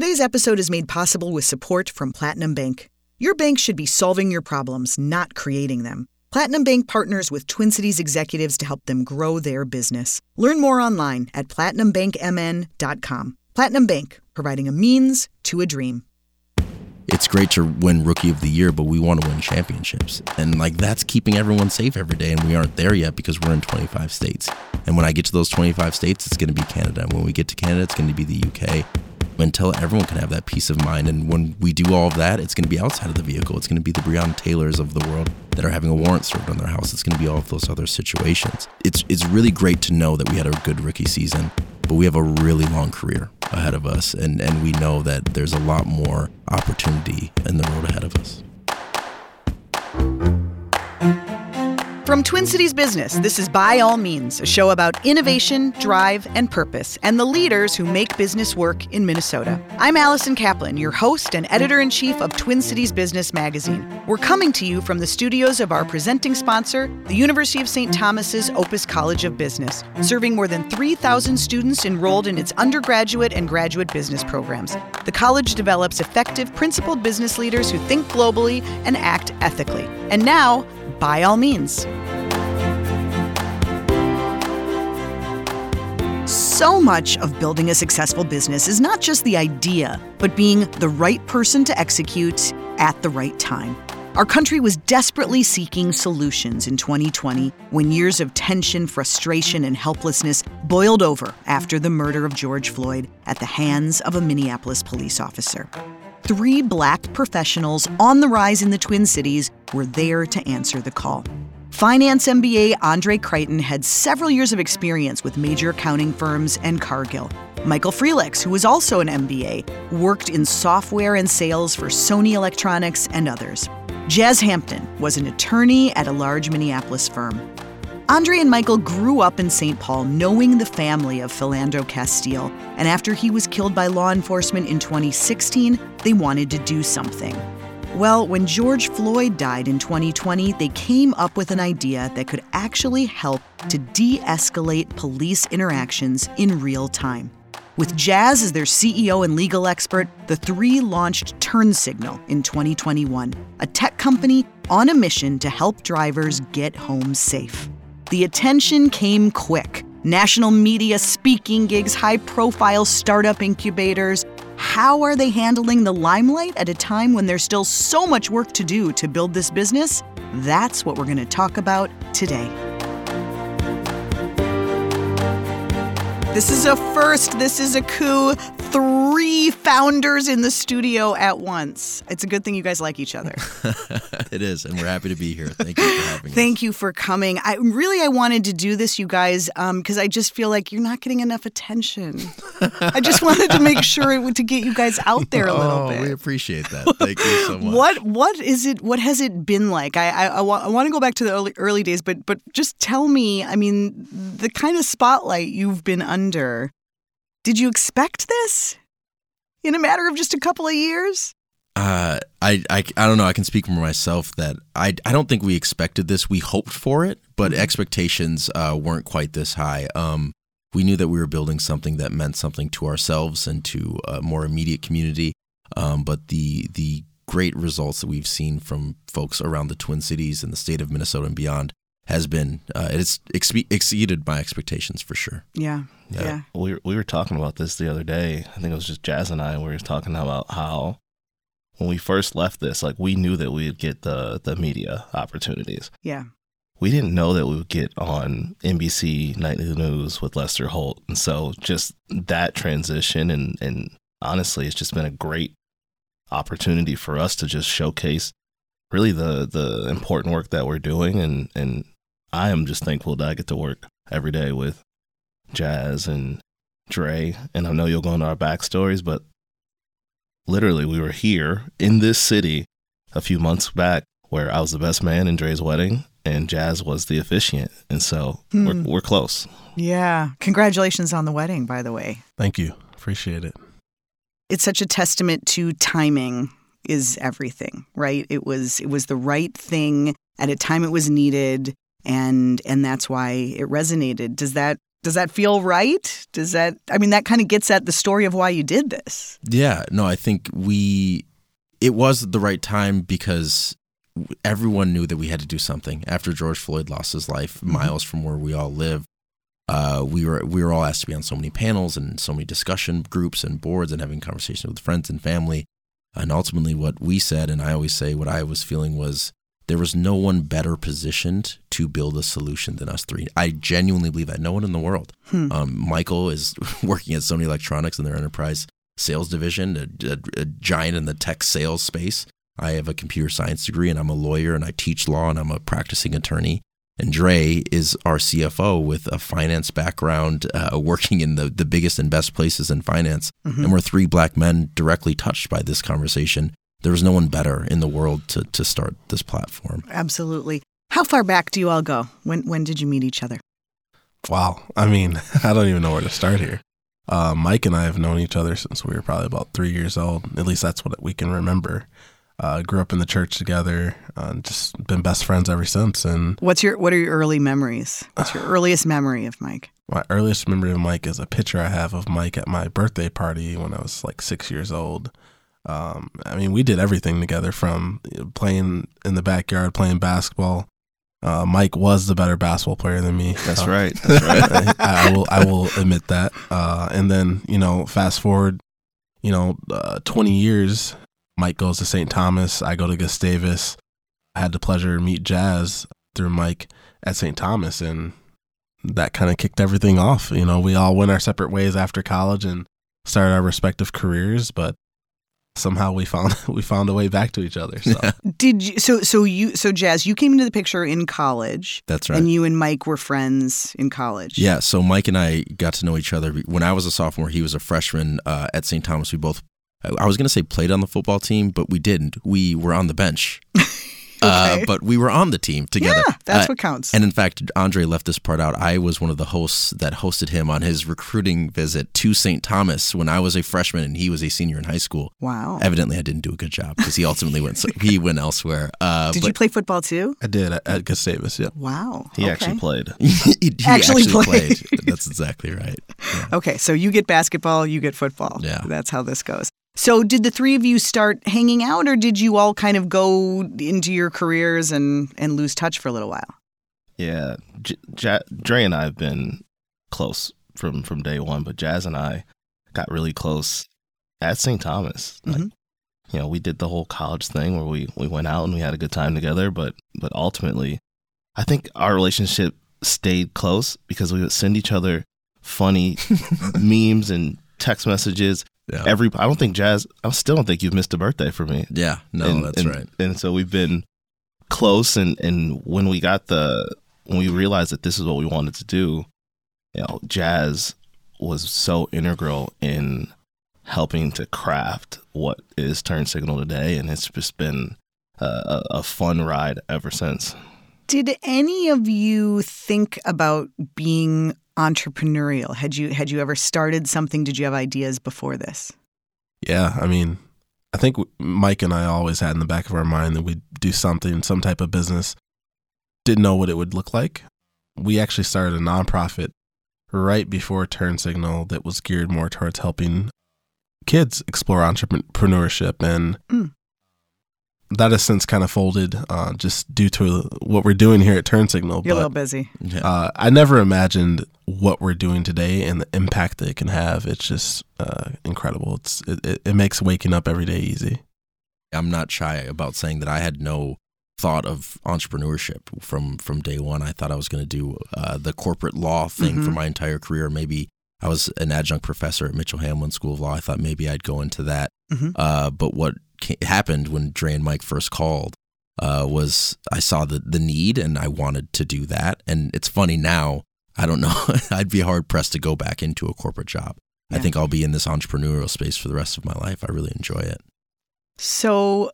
Today's episode is made possible with support from Platinum Bank. Your bank should be solving your problems, not creating them. Platinum Bank partners with Twin Cities executives to help them grow their business. Learn more online at platinumbankmn.com. Platinum Bank, providing a means to a dream. It's great to win Rookie of the Year, but we want to win championships. And like that's keeping everyone safe every day. And we aren't there yet because we're in 25 states. And when I get to those 25 states, it's going to be Canada. And when we get to Canada, it's going to be the UK until everyone can have that peace of mind. And when we do all of that, it's going to be outside of the vehicle. It's going to be the Breonna Taylors of the world that are having a warrant served on their house. It's going to be all of those other situations. It's it's really great to know that we had a good rookie season, but we have a really long career ahead of us, and and we know that there's a lot more opportunity in the road ahead of us. From Twin Cities Business, this is By All Means, a show about innovation, drive, and purpose, and the leaders who make business work in Minnesota. I'm Allison Kaplan, your host and editor in chief of Twin Cities Business Magazine. We're coming to you from the studios of our presenting sponsor, the University of St. Thomas's Opus College of Business, serving more than 3,000 students enrolled in its undergraduate and graduate business programs. The college develops effective, principled business leaders who think globally and act ethically. And now, by all means. So much of building a successful business is not just the idea, but being the right person to execute at the right time. Our country was desperately seeking solutions in 2020 when years of tension, frustration, and helplessness boiled over after the murder of George Floyd at the hands of a Minneapolis police officer. Three black professionals on the rise in the Twin Cities were there to answer the call. Finance MBA Andre Creighton had several years of experience with major accounting firms and Cargill. Michael Frelix, who was also an MBA, worked in software and sales for Sony Electronics and others. Jazz Hampton was an attorney at a large Minneapolis firm. Andre and Michael grew up in St. Paul knowing the family of Philando Castile, and after he was killed by law enforcement in 2016, they wanted to do something. Well, when George Floyd died in 2020, they came up with an idea that could actually help to de escalate police interactions in real time. With Jazz as their CEO and legal expert, the three launched Turn Signal in 2021, a tech company on a mission to help drivers get home safe. The attention came quick. National media, speaking gigs, high profile startup incubators, how are they handling the limelight at a time when there's still so much work to do to build this business? That's what we're going to talk about today. This is a first. This is a coup founders in the studio at once. It's a good thing you guys like each other. it is, and we're happy to be here. Thank you for having us. Thank you for coming. I really I wanted to do this, you guys, because um, I just feel like you're not getting enough attention. I just wanted to make sure to get you guys out there a little oh, bit. We appreciate that. Thank you so much. What what is it? What has it been like? I I, I, wa- I want to go back to the early early days, but but just tell me. I mean, the kind of spotlight you've been under did you expect this in a matter of just a couple of years? Uh, I, I, I don't know. I can speak for myself that I, I don't think we expected this. We hoped for it, but mm-hmm. expectations uh, weren't quite this high. Um, we knew that we were building something that meant something to ourselves and to a more immediate community. Um, but the the great results that we've seen from folks around the Twin Cities and the state of Minnesota and beyond has been uh, it's ex- exceeded my expectations for sure. Yeah, yeah. yeah. We were, we were talking about this the other day. I think it was just Jazz and I. We were talking about how when we first left this, like we knew that we'd get the the media opportunities. Yeah. We didn't know that we would get on NBC Nightly News with Lester Holt, and so just that transition and and honestly, it's just been a great opportunity for us to just showcase really the the important work that we're doing and and I am just thankful that I get to work every day with Jazz and Dre. And I know you'll go into our backstories, but literally, we were here in this city a few months back where I was the best man in Dre's wedding and Jazz was the officiant. And so hmm. we're, we're close. Yeah. Congratulations on the wedding, by the way. Thank you. Appreciate it. It's such a testament to timing is everything, right? It was it was the right thing at a time it was needed and and that's why it resonated. Does that Does that feel right? Does that, I mean, that kind of gets at the story of why you did this. Yeah, no, I think we, it was the right time because everyone knew that we had to do something after George Floyd lost his life mm-hmm. miles from where we all live. Uh, we were we were all asked to be on so many panels and so many discussion groups and boards and having conversations with friends and family. And ultimately, what we said, and I always say, what I was feeling was there was no one better positioned to build a solution than us three. I genuinely believe that. No one in the world. Hmm. Um, Michael is working at Sony Electronics in their enterprise sales division, a, a, a, giant in the tech sales space. I have a computer science degree and I'm a lawyer and I teach law and I'm a practicing attorney. And Dre is our CFO with a finance background, uh, working in the, the biggest and best places in finance. Mm-hmm. And we're three black men directly touched by this conversation there was no one better in the world to, to start this platform. Absolutely. How far back do you all go? When when did you meet each other? Wow. I mean, I don't even know where to start here. Uh, Mike and I have known each other since we were probably about three years old. At least that's what we can remember. Uh, grew up in the church together, uh, just been best friends ever since. And what's your what are your early memories? What's your earliest memory of Mike? My earliest memory of Mike is a picture I have of Mike at my birthday party when I was like six years old. Um, I mean, we did everything together from playing in the backyard, playing basketball. Uh, Mike was the better basketball player than me. That's right. That's right. I, I, will. I will admit that. Uh, and then you know, fast forward, you know, uh, twenty years. Mike goes to St. Thomas. I go to Gustavus. I had the pleasure to meet Jazz through Mike at St. Thomas, and that kind of kicked everything off. You know, we all went our separate ways after college and started our respective careers, but somehow we found we found a way back to each other. So did you? So so you so Jazz, you came into the picture in college. That's right. And you and Mike were friends in college. Yeah. So Mike and I got to know each other when I was a sophomore. He was a freshman uh, at St. Thomas. We both. I was going to say played on the football team, but we didn't. We were on the bench. Uh, okay. Uh, but we were on the team together. Yeah, that's uh, what counts. And in fact, Andre left this part out. I was one of the hosts that hosted him on his recruiting visit to St. Thomas when I was a freshman and he was a senior in high school. Wow. Evidently, I didn't do a good job because he ultimately went. So he went elsewhere. Uh, did you play football too? I did at, at Gustavus. Yeah. Wow. He okay. actually played. he, he actually, actually played. played. That's exactly right. Yeah. Okay, so you get basketball, you get football. Yeah. That's how this goes. So, did the three of you start hanging out, or did you all kind of go into your careers and and lose touch for a little while? Yeah, J- J- Dre and I have been close from from day one, but Jazz and I got really close at St. Thomas. Mm-hmm. You know, we did the whole college thing where we we went out and we had a good time together, but but ultimately, I think our relationship stayed close because we would send each other funny memes and text messages yeah. Every I don't think Jazz. I still don't think you've missed a birthday for me. Yeah, no, and, that's and, right. And so we've been close, and and when we got the when we realized that this is what we wanted to do, you know, Jazz was so integral in helping to craft what is Turn Signal today, and it's just been a, a fun ride ever since. Did any of you think about being entrepreneurial? Had you had you ever started something? Did you have ideas before this? Yeah, I mean, I think Mike and I always had in the back of our mind that we'd do something, some type of business. Didn't know what it would look like. We actually started a nonprofit right before Turn Signal that was geared more towards helping kids explore entrepreneurship and mm that has since kind of folded uh, just due to what we're doing here at Turn Signal. You're but, a little busy. Uh, I never imagined what we're doing today and the impact that it can have. It's just uh, incredible. It's it, it makes waking up every day easy. I'm not shy about saying that I had no thought of entrepreneurship from from day one. I thought I was going to do uh, the corporate law thing mm-hmm. for my entire career. Maybe I was an adjunct professor at Mitchell Hamline School of Law. I thought maybe I'd go into that. Mm-hmm. Uh, but what happened when Dre and Mike first called uh, was I saw the the need and I wanted to do that. And it's funny now. I don't know. I'd be hard pressed to go back into a corporate job. Yeah. I think I'll be in this entrepreneurial space for the rest of my life. I really enjoy it. So,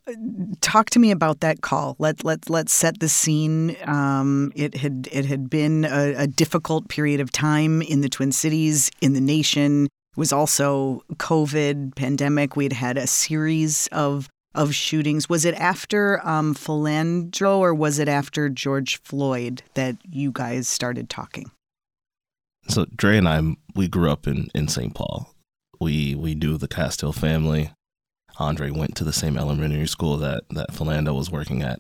talk to me about that call. Let let let's set the scene. Um, it had it had been a, a, difficult period of time in the Twin Cities, in the nation was also COVID pandemic. We'd had a series of of shootings. Was it after um, Philando or was it after George Floyd that you guys started talking? so Dre and I, we grew up in, in St. Paul. We we knew the Castile family. Andre went to the same elementary school that that Philando was working at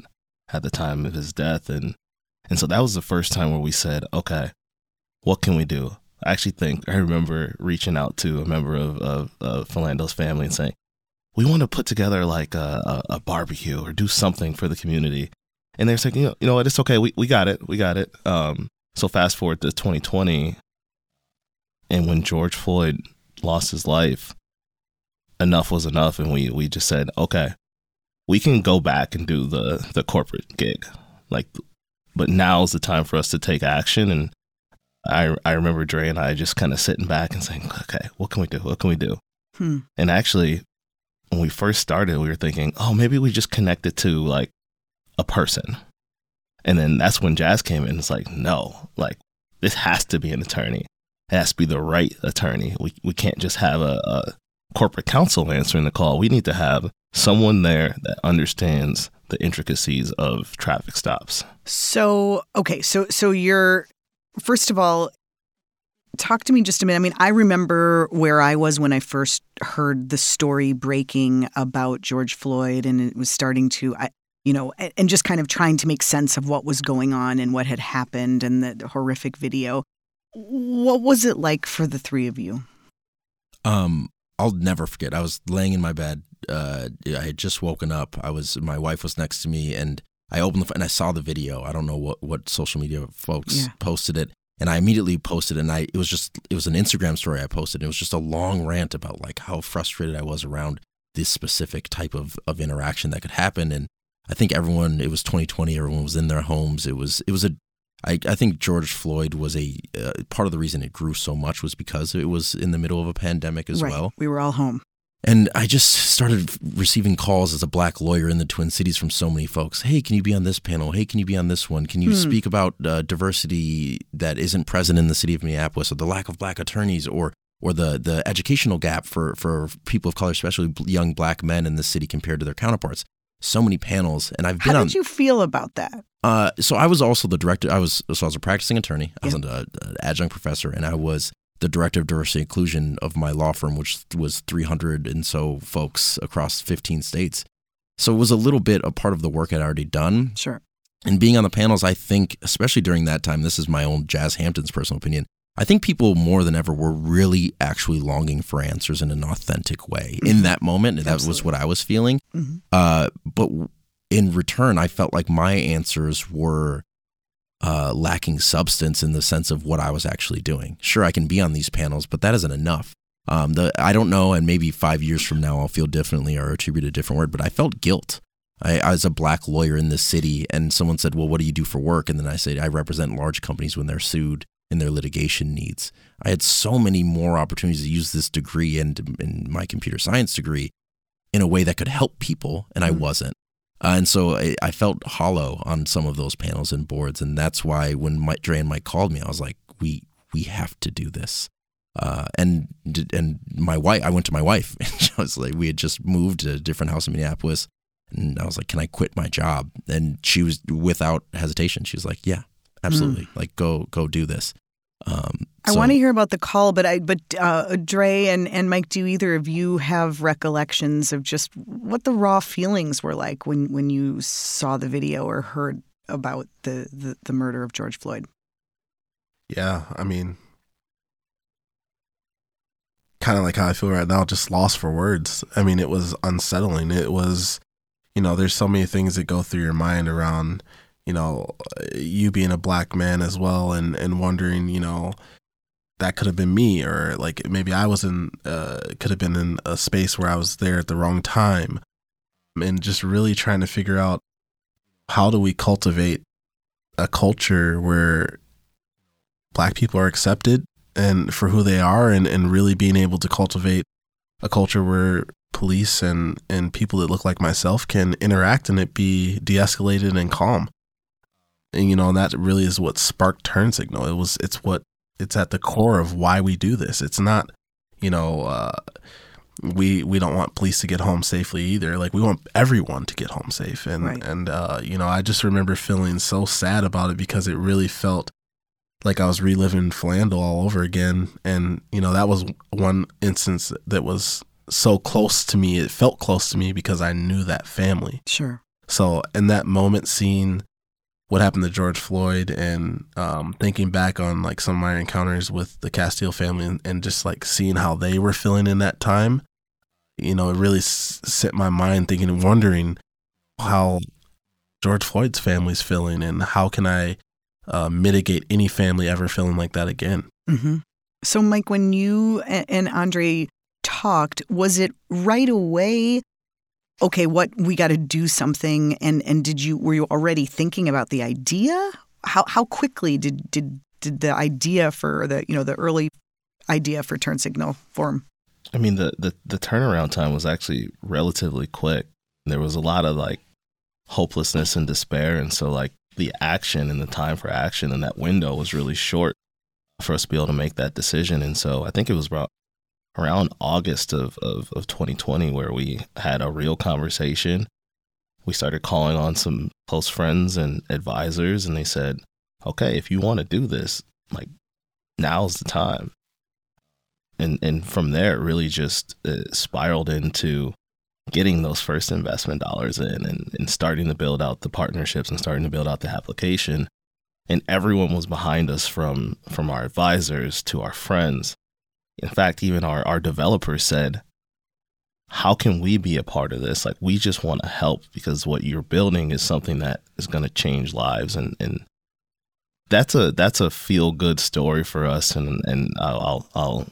at the time of his death, and and so that was the first time where we said, okay, what can we do? I actually think I remember reaching out to a member of of, of Philando's family and saying, we want to put together like a, a, a barbecue or do something for the community. And they're saying, you know, you know what, it's okay, we we got it, we got it. Um, so fast forward to 2020, and when George Floyd lost his life, enough was enough, and we we just said, okay, we can go back and do the the corporate gig, like, but now's the time for us to take action. And I I remember Dre and I just kind of sitting back and saying, okay, what can we do? What can we do? Hmm. And actually, when we first started, we were thinking, oh, maybe we just connect it to like a person. And then that's when Jazz came in. It's like, no, like this has to be an attorney. It has to be the right attorney. We we can't just have a, a corporate counsel answering the call. We need to have someone there that understands the intricacies of traffic stops. So, okay, so so you're first of all, talk to me just a minute. I mean, I remember where I was when I first heard the story breaking about George Floyd, and it was starting to, you know, and just kind of trying to make sense of what was going on and what had happened and the horrific video. What was it like for the three of you? Um, I'll never forget. I was laying in my bed. Uh, I had just woken up. I was my wife was next to me, and I opened the and I saw the video. I don't know what what social media folks yeah. posted it, and I immediately posted. And I it was just it was an Instagram story I posted. It was just a long rant about like how frustrated I was around this specific type of of interaction that could happen. And I think everyone it was 2020. Everyone was in their homes. It was it was a I, I think George Floyd was a uh, part of the reason it grew so much was because it was in the middle of a pandemic as right. well. We were all home. And I just started receiving calls as a black lawyer in the Twin Cities from so many folks. Hey, can you be on this panel? Hey, can you be on this one? Can you hmm. speak about uh, diversity that isn't present in the city of Minneapolis, or the lack of black attorneys, or or the the educational gap for for people of color, especially young black men in the city compared to their counterparts? So many panels, and I've been on How on. did you feel about that? Uh, so I was also the director. I was so I was a practicing attorney. I was an uh, adjunct professor, and I was the director of diversity inclusion of my law firm, which was 300 and so folks across 15 states. So it was a little bit a part of the work I'd already done. Sure. And being on the panels, I think, especially during that time, this is my own Jazz Hampton's personal opinion. I think people more than ever were really actually longing for answers in an authentic way mm-hmm. in that moment. That Absolutely. was what I was feeling. Mm-hmm. Uh, but in return, I felt like my answers were uh, lacking substance in the sense of what I was actually doing. Sure, I can be on these panels, but that isn't enough. Um, the I don't know, and maybe five years from now I'll feel differently or attribute a different word, but I felt guilt. I, I was a black lawyer in this city, and someone said, "Well, what do you do for work?" And then I said, "I represent large companies when they're sued in their litigation needs." I had so many more opportunities to use this degree and, and my computer science degree in a way that could help people, and I mm-hmm. wasn't. Uh, and so I, I, felt hollow on some of those panels and boards, and that's why when Mike, Dre and Mike called me, I was like, "We we have to do this." Uh, and and my wife, I went to my wife, and she was like, we had just moved to a different house in Minneapolis, and I was like, "Can I quit my job?" And she was without hesitation. She was like, "Yeah, absolutely. Mm. Like go go do this." Um, I want to hear about the call, but I but uh, Dre and and Mike, do either of you have recollections of just what the raw feelings were like when when you saw the video or heard about the the, the murder of George Floyd? Yeah, I mean, kind of like how I feel right now, just lost for words. I mean, it was unsettling. It was, you know, there's so many things that go through your mind around you know, you being a black man as well and, and wondering, you know, that could have been me or like maybe I was in, uh, could have been in a space where I was there at the wrong time. And just really trying to figure out how do we cultivate a culture where black people are accepted and for who they are and, and really being able to cultivate a culture where police and, and people that look like myself can interact and it be de-escalated and calm and you know that really is what sparked turn signal it was it's what it's at the core of why we do this it's not you know uh, we we don't want police to get home safely either like we want everyone to get home safe and right. and uh, you know i just remember feeling so sad about it because it really felt like I was reliving Philando all over again. And, you know, that was one instance that was so close to me. It felt close to me because I knew that family. Sure. So in that moment, seeing what happened to George Floyd and um, thinking back on like some of my encounters with the Castile family and, and just like seeing how they were feeling in that time, you know, it really s- set my mind thinking and wondering how George Floyd's family's feeling and how can I uh, mitigate any family ever feeling like that again. hmm So, Mike, when you and Andre talked, was it right away? Okay, what we got to do something, and and did you were you already thinking about the idea? How how quickly did did did the idea for the you know the early idea for turn signal form? I mean, the, the, the turnaround time was actually relatively quick. There was a lot of like hopelessness and despair. And so, like, the action and the time for action and that window was really short for us to be able to make that decision. And so, I think it was about around August of, of, of 2020 where we had a real conversation. We started calling on some close friends and advisors, and they said, okay, if you want to do this, like, now's the time. And and from there it really just spiraled into getting those first investment dollars in and, and starting to build out the partnerships and starting to build out the application. And everyone was behind us from from our advisors to our friends in fact even our our developers said how can we be a part of this like we just want to help because what you're building is something that is going to change lives and and that's a that's a feel good story for us and and I'll I'll,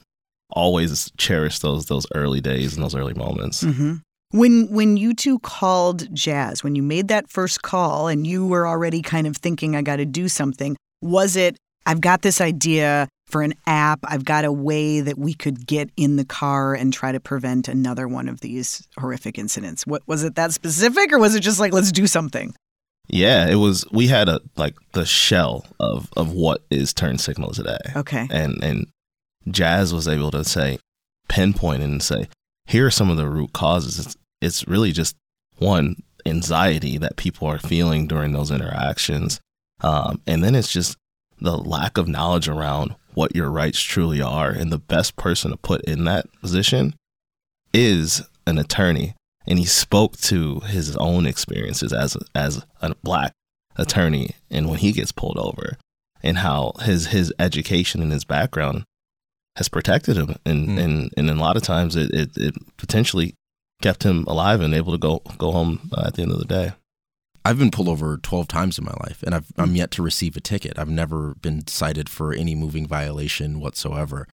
always cherish those those early days and those early moments. Mm-hmm. When when you two called Jazz, when you made that first call, and you were already kind of thinking, I got to do something. Was it? I've got this idea for an app. I've got a way that we could get in the car and try to prevent another one of these horrific incidents. What was it that specific, or was it just like let's do something? Yeah, it was. We had a like the shell of of what is turn signal today. Okay. and and Jazz was able to say pinpoint and say here are some of the root causes. It's it's really just one anxiety that people are feeling during those interactions, um, and then it's just the lack of knowledge around what your rights truly are. And the best person to put in that position is an attorney, and he spoke to his own experiences as a, as a black attorney, and when he gets pulled over, and how his his education and his background has protected him, and Mm. and and a lot of times it, it it potentially kept him alive and able to go go home uh, at the end of the day. I've been pulled over 12 times in my life, and I've, I'm yet to receive a ticket. I've never been cited for any moving violation whatsoever.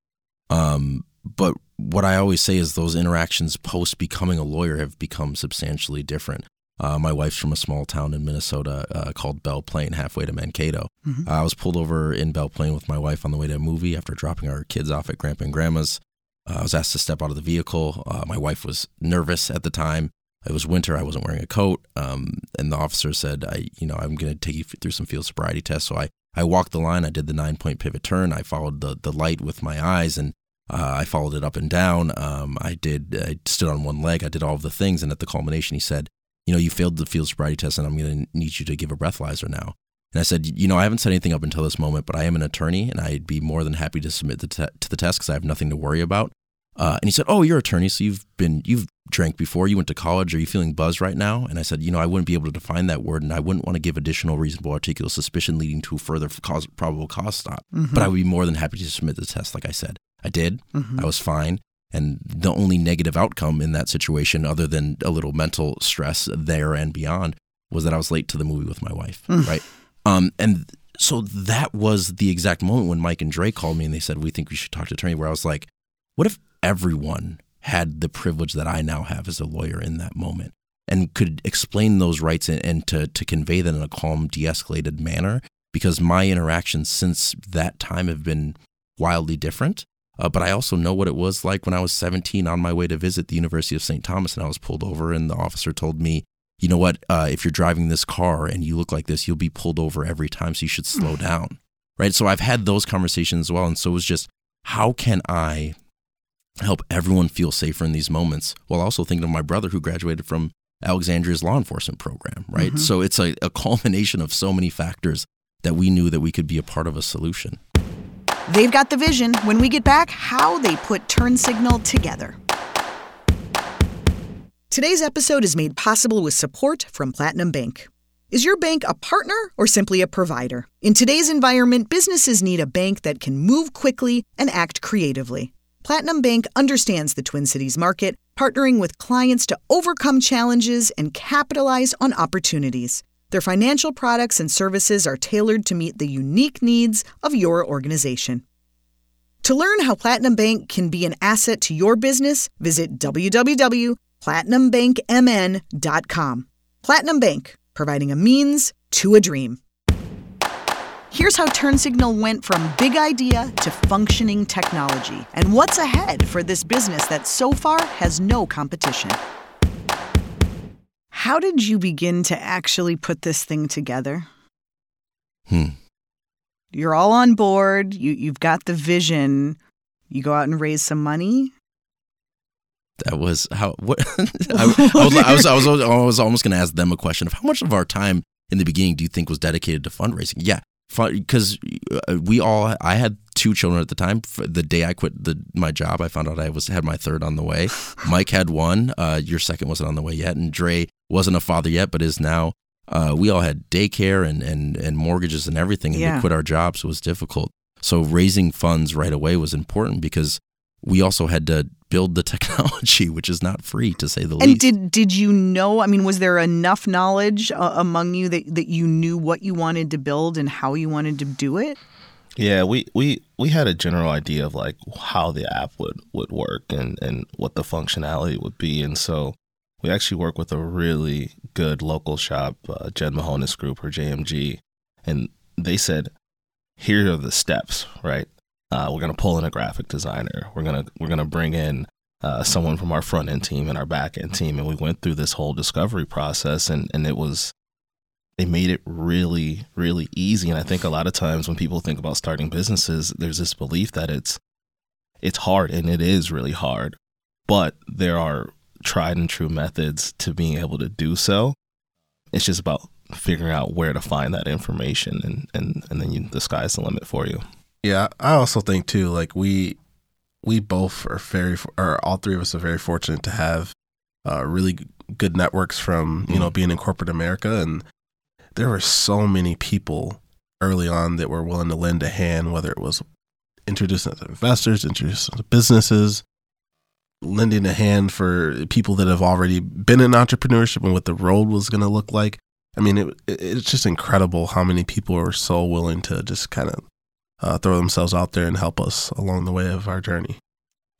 Um, but what I always say is those interactions post becoming a lawyer have become substantially different. Uh, my wife's from a small town in Minnesota uh, called Belle Plaine, halfway to Mankato. Mhm. Uh, I was pulled over in Belle Plaine with my wife on the way to a movie after dropping our kids off at Grandpa and Grandma's. Uh, I was asked to step out of the vehicle. Uh, my wife was nervous at the time. It was winter. I wasn't wearing a coat. Um, and the officer said, I, you know, I'm going to take you through some field sobriety tests. So I, I walked the line. I did the nine point pivot turn. I followed the, the light with my eyes and uh, I followed it up and down. Um, I did, I stood on one leg. I did all of the things. And at the culmination, he said, you know, you failed the field sobriety test and I'm going to need you to give a breathalyzer now. And I said, you know, I haven't said anything up until this moment, but I am an attorney and I'd be more than happy to submit the te- to the test because I have nothing to worry about. Uh, and he said, "Oh, you're an attorney, so you've been you've drank before. You went to college. Are you feeling buzzed right now?" And I said, "You know, I wouldn't be able to define that word, and I wouldn't want to give additional reasonable articulable suspicion leading to a further cause, probable cause stop. But I would be more than happy to submit the test. Like I said, I did. Mhm. I was fine." And the only negative outcome in that situation, other than a little mental stress there and beyond, was that I was late to the movie with my wife. Mm. Right. Um, and so that was the exact moment when Mike and Dre called me and they said, We think we should talk to attorney. Where I was like, What if everyone had the privilege that I now have as a lawyer in that moment and could explain those rights and, and to, to convey that in a calm, de escalated manner? Because my interactions since that time have been wildly different. Uh, but I also know what it was like when I was 17 on my way to visit the University of St. Thomas and I was pulled over and the officer told me, you know what, uh, if you're driving this car and you look like this, you'll be pulled over every time, so you should slow down. Right. So I've had those conversations as well. And so it was just, how can I help everyone feel safer in these moments while also thinking of my brother who graduated from Alexandria's law enforcement program, right? Mhm. So it's a, a culmination of so many factors that we knew that we could be a part of a solution. They've got the vision. When we get back, how they put Turn Signal together. Today's episode is made possible with support from Platinum Bank. Is your bank a partner or simply a provider? In today's environment, businesses need a bank that can move quickly and act creatively. Platinum Bank understands the Twin Cities market, partnering with clients to overcome challenges and capitalize on opportunities. Their financial products and services are tailored to meet the unique needs of your organization. To learn how Platinum Bank can be an asset to your business, visit www.platinumbankmn.com. Platinum Bank, providing a means to a dream. Here's how Turn Signal went from big idea to functioning technology, and what's ahead for this business that so far has no competition. How did you begin to actually put this thing together? Hmm. You're all on board, you, you've got the vision, you go out and raise some money. That was how. What I, I, was, I was. I was. I was almost going to ask them a question of how much of our time in the beginning do you think was dedicated to fundraising? Yeah, because uh, we all. I had two children at the time. The day I quit the, my job, I found out I was had my third on the way. Mike had one. Uh, your second wasn't on the way yet, and Dre wasn't a father yet, but is now. Uh, we all had daycare and, and, and mortgages and everything, and Yeah. to quit our jobs was difficult. So raising funds right away was important because we also had to build the technology, which is not free to say the And least. did did you know? I mean, was there enough knowledge uh, among you that, that you knew what you wanted to build and how you wanted to do it? Yeah, we, we, we had a general idea of like how the app would, would work and, and what the functionality would be. And so we actually work with a really good local shop, uh, Jed Mahonis Group or JMG. And they said, here are the steps, right? Uh, we're to pull in a graphic designer. We're to, we're to bring in uh, someone from our front end team and our back end team. And we went through this whole discovery process and, and it was, they made it really, really easy. And I think a lot of times when people think about starting businesses, there's this belief that it's it's hard, and it is really hard. But there are tried and true methods to being able to do so. It's just about figuring out where to find that information, and and and then you, the sky's the limit for you. Yeah, I also think too, like we we both are very, or all three of us are very fortunate to have uh, really good networks from you know being in corporate America, and there were so many people early on that were willing to lend a hand, whether it was introducing us to investors, introducing us to businesses, lending a hand for people that have already been in entrepreneurship and what the road was going to look like. I mean, it, it, it's just incredible how many people are so willing to just kind of uh, throw themselves out there and help us along the way of our journey.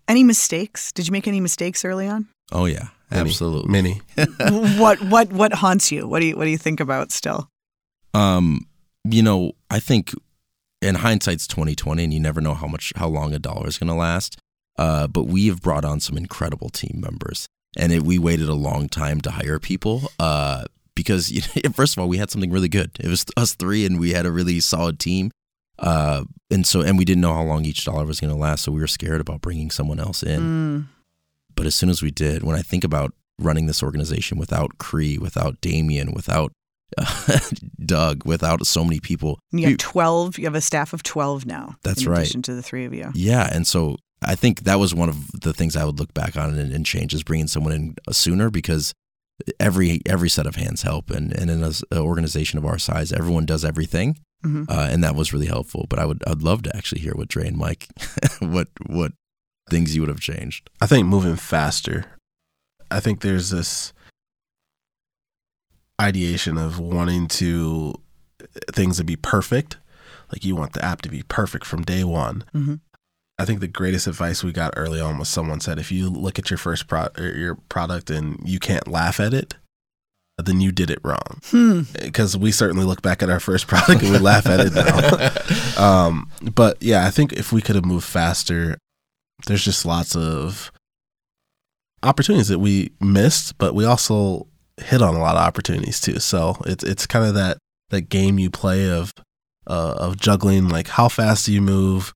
Any mistakes? Did you make any mistakes early on? oh yeah, Many, absolutely. Many. what what what haunts you? What do you what do you think about still? Um, you know, I think in hindsight's twenty twenty, and you never know how much how long a dollar is going to last. Uh, but we have brought on some incredible team members, and it, we waited a long time to hire people. Uh, because you know, first of all, we had something really good. It was us three, and we had a really solid team. Uh, and so, and we didn't know how long each dollar was going to last, so we were scared about bringing someone else in. Mm. But as soon as we did, when I think about running this organization without Cree, without Damien, without uh, Doug, without so many people, You have twelve. You have a staff of twelve now. That's in right. Addition to the three of you. yeah. And so I think that was one of the things I would look back on and, and change is bringing someone in sooner because every every set of hands help, and and in an organization of our size, everyone does everything, Mhm. uh, and that was really helpful. But I would I'd love to actually hear what Dre and Mike, what what things you would have changed. I think moving faster. I think there's this ideation of wanting to things to be perfect. Like you want the app to be perfect from day one. Mhm. I think the greatest advice we got early on was someone said, if you look at your first pro- your product and you can't laugh at it, then you did it wrong. Hmm. Because we certainly look back at our first product and we laugh at it now. um, but yeah, I think if we could have moved faster, there's just lots of opportunities that we missed, but we also hit on a lot of opportunities too. So it's it's kind of that that game you play of uh, of juggling, like how fast do you move?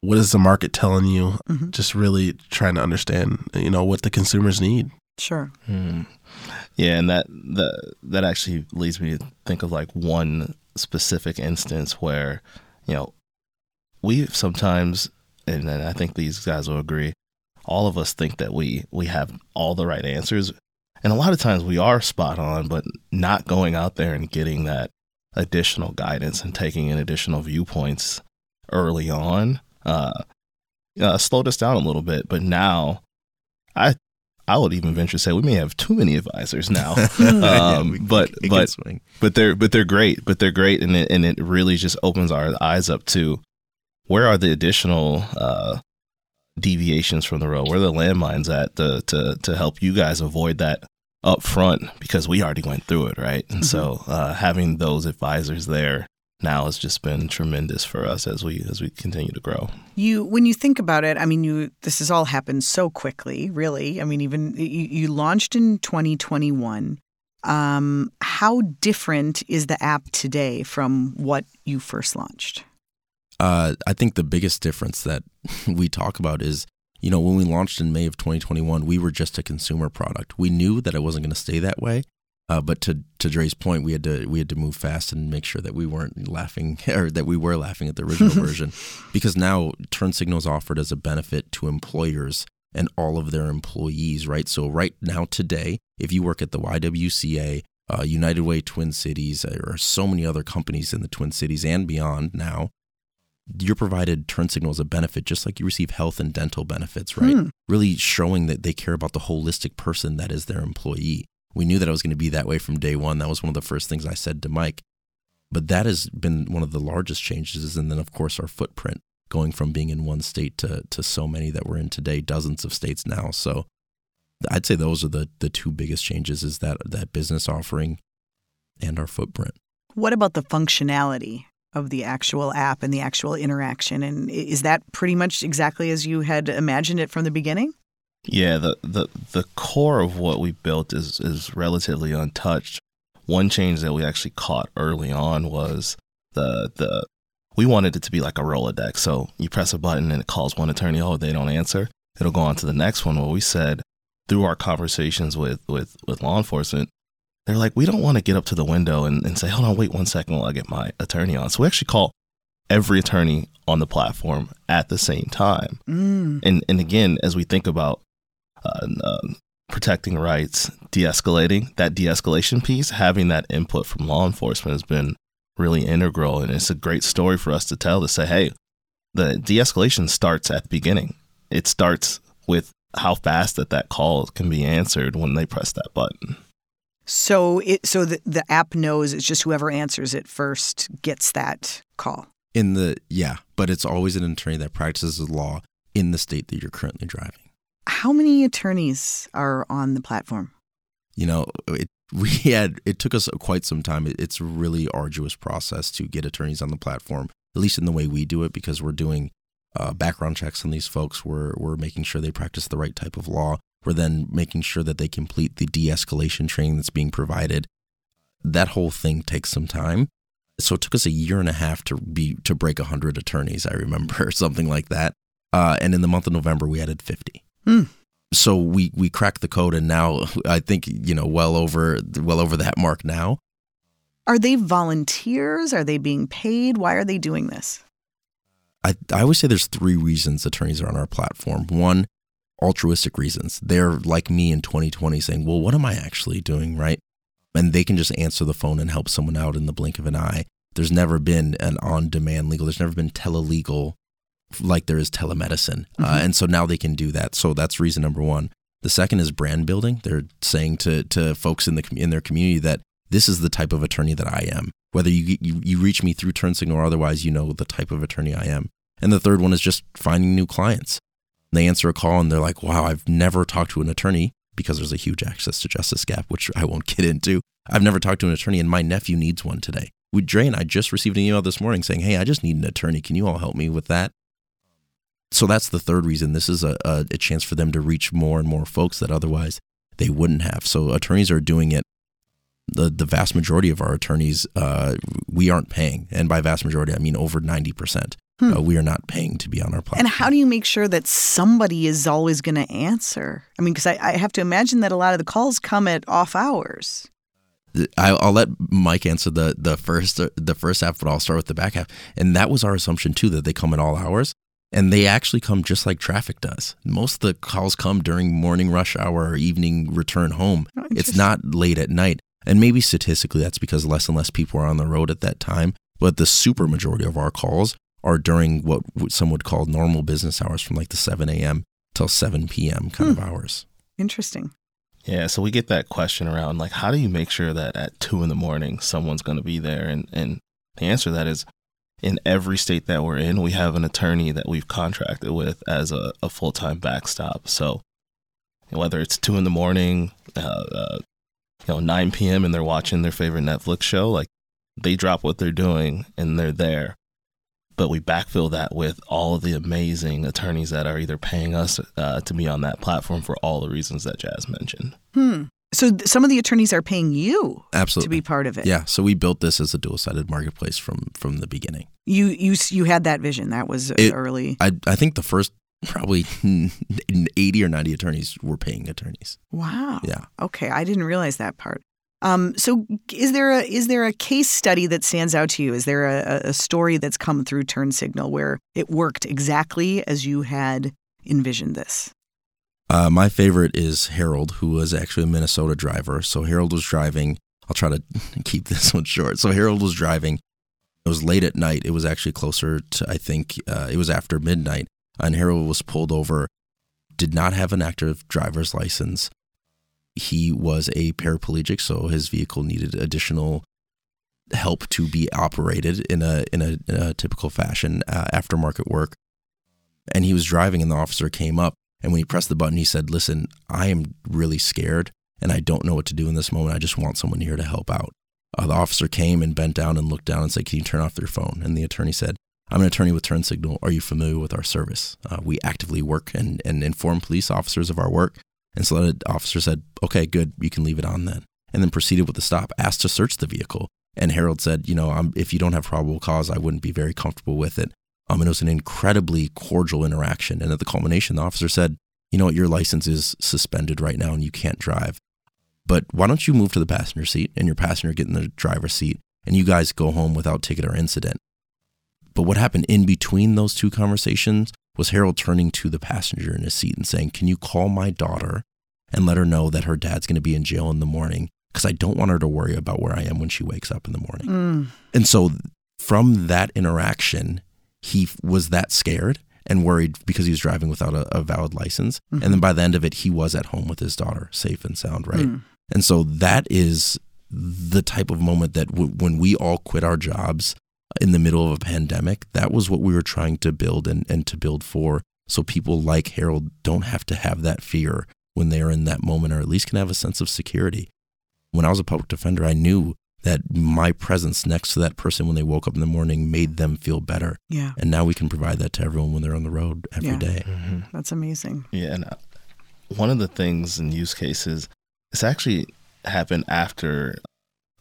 What is the market telling you? Mhm. Just really trying to understand, you know, what the consumers need. Sure. Hmm. Yeah, and that that that actually leads me to think of like one specific instance where, you know, we sometimes, and, I think these guys will agree, all of us think that we we have all the right answers, and a lot of times we are spot on, but not going out there and getting that additional guidance and taking in additional viewpoints early on uh, uh, slowed us down a little bit. But now, I I would even venture to say we may have too many advisors now. um, but but but they're but they're great. But they're great, and it and it really just opens our eyes up to where are the additional uh, deviations from the road? Where are the landmines at to to to help you guys avoid that up front because we already went through it, right? And mm-hmm. so uh, having those advisors there now has just been tremendous for us as we as we continue to grow. You when you think about it, I mean you this has all happened so quickly, really. I mean even you, you launched in 2021. Um, how different is the app today from what you first launched? Uh, I think the biggest difference that we talk about is, you know, when we launched in May of 2021, we were just a consumer product. We knew that it wasn't going to stay that way, uh, but to to Dre's point, we had to we had to move fast and make sure that we weren't laughing or that we were laughing at the original version, because now turn signals offered as a benefit to employers and all of their employees. Right. So right now today, if you work at the YWCA, uh, United Way Twin Cities, or so many other companies in the Twin Cities and beyond now. You're provided turn signal as a benefit, just like you receive health and dental benefits, right? Hmm. Really showing that they care about the holistic person that is their employee. We knew that I was going to be that way from day one. That was one of the first things I said to Mike. But that has been one of the largest changes. And then, of course, our footprint going from being in one state to, to so many that we're in today, dozens of states now. So I'd say those are the, the two biggest changes is that, that business offering and our footprint. What about the functionality of the actual app and the actual interaction? And is that pretty much exactly as you had imagined it from the beginning? Yeah, the, the the core of what we built is is relatively untouched. One change that we actually caught early on was the the we wanted it to be like a Rolodex. So you press a button and it calls one attorney. Oh, they don't answer. It'll go on to the next one. Well, we said through our conversations with with with law enforcement, they're like, we don't want to get up to the window and, and say, hold on, wait one second while I get my attorney on. So we actually call every attorney on the platform at the same time. Mm. And and again, as we think about uh, uh, protecting rights, de-escalating that de-escalation piece, having that input from law enforcement has been really integral, and it's a great story for us to tell to say, hey, the de-escalation starts at the beginning. It starts with how fast that that call can be answered when they press that button. So it so the, the app knows it's just whoever answers it first gets that call. In the yeah, but it's always an attorney that practices law in the state that you're currently driving. How many attorneys are on the platform? You know, it, we had it took us quite some time. It, it's a really arduous process to get attorneys on the platform, at least in the way we do it, because we're doing uh, background checks on these folks. We're we're making sure they practice the right type of law. We're then making sure that they complete the de-escalation training that's being provided. That whole thing takes some time. So it took us a year and a half to be to break 100 attorneys, I remember, something like that. Uh, and in the month of November, we added 50. So we we cracked the code, and now I think you know well over well over that mark now. Are they volunteers? Are they being paid? Why are they doing this? I, I always say there's three reasons attorneys are on our platform. One, altruistic reasons. They're like me in 2020 saying, well, what am I actually doing, right? And they can just answer the phone and help someone out in the blink of an eye. There's never been an on demand legal, there's never been telelegal like there is telemedicine. Uh, mm-hmm. Uh, and so now they can do that. So that's reason number one. The second is brand building. They're saying to, to folks in the in their community that this is the type of attorney that I am. Whether you, you, you reach me through Turn Signal or otherwise, you know the type of attorney I am. And the third one is just finding new clients. They answer a call and they're like, wow, I've never talked to an attorney because there's a huge access to justice gap, which I won't get into. I've never talked to an attorney and my nephew needs one today. We, Dre and I just received an email this morning saying, hey, I just need an attorney. Can you all help me with that? So that's the third reason. This is a, a, a, chance for them to reach more and more folks that otherwise they wouldn't have. So attorneys are doing it. The, the vast majority of our attorneys, uh, we aren't paying. And by vast majority, I mean over 90%. Hmm. Uh, we are not paying to be on our platform. And how do you make sure that somebody is always going to answer? I mean, because I, I have to imagine that a lot of the calls come at off hours. I, will let Mike answer the the first the first half, but I'll start with the back half. And that was our assumption too that they come at all hours, and they actually come just like traffic does. Most of the calls come during morning rush hour or evening return home. Oh, it's not late at night, and maybe statistically that's because less and less people are on the road at that time. But the super majority of our calls are during what some would call normal business hours, from like the 7 a.m. till 7 p.m. kind Hmm. of hours. Interesting. Yeah, so we get that question around like, how do you make sure that at two in the morning someone's going to be there? And and the answer to that is, in every state that we're in, we have an attorney that we've contracted with as a, a full time backstop. So whether it's two in the morning, uh, uh, you know, nine p.m. and they're watching their favorite Netflix show, like they drop what they're doing and they're there. But we backfill that with all of the amazing attorneys that are either paying us uh, to be on that platform for all the reasons that Jazz mentioned. Hmm. So th- some of the attorneys are paying you Absolutely. to be part of it. Yeah, so we built this as a dual-sided marketplace from from the beginning. You you you had that vision. That was It- early. I I think the first probably 80 or 90 attorneys were paying attorneys. Wow. Yeah. Okay, I didn't realize that part. Um, so is there a is there a case study that stands out to you? Is there a, a story that's come through Turn Signal where it worked exactly as you had envisioned this? Uh, my favorite is Harold, who was actually a Minnesota driver. So Harold was driving. I'll try to keep this one short. So Harold was driving. It was late at night. It was actually closer to, I think, uh, it was after midnight. And Harold was pulled over, did not have an active driver's license. He was a paraplegic, so his vehicle needed additional help to be operated in a in a, in a typical fashion, uh, aftermarket work. And he was driving, and the officer came up and when he pressed the button, he said, Listen, I am really scared and I don't know what to do in this moment. I just want someone here to help out. Uh, the officer came and bent down and looked down and said, Can you turn off your phone? And the attorney said, I'm an attorney with Turn Signal. Are you familiar with our service? Uh, we actively work and, and inform police officers of our work. And so the officer said, Okay, good. You can leave it on then. And then proceeded with the stop, asked to search the vehicle. And Harold said, You know, i if you don't have probable cause, I wouldn't be very comfortable with it. Um, and it was an incredibly cordial interaction. And at the culmination, the officer said, You know what, your license is suspended right now and you can't drive. But why don't you move to the passenger seat and your passenger get in the driver's seat and you guys go home without ticket or incident? But what happened in between those two conversations was Harold turning to the passenger in his seat and saying, Can you call my daughter and let her know that her dad's going to be in jail in the morning? Because I don't want her to worry about where I am when she wakes up in the morning. Mm. And so from that interaction, he was that scared and worried because he was driving without a, a valid license. And then by the end of it, he was at home with his daughter, safe and sound, right? Mm. And so that is the type of moment that w- when we all quit our jobs in the middle of a pandemic, that was what we were trying to build and, and to build for. So people like Harold don't have to have that fear when they're in that moment, or at least can have a sense of security. When I was a public defender, I knew that my presence next to that person when they woke up in the morning made them feel better. Yeah, And now we can provide that to everyone when they're on the road every Yeah. day. that's amazing. Yeah, and uh, one of the things in use cases, this actually happened after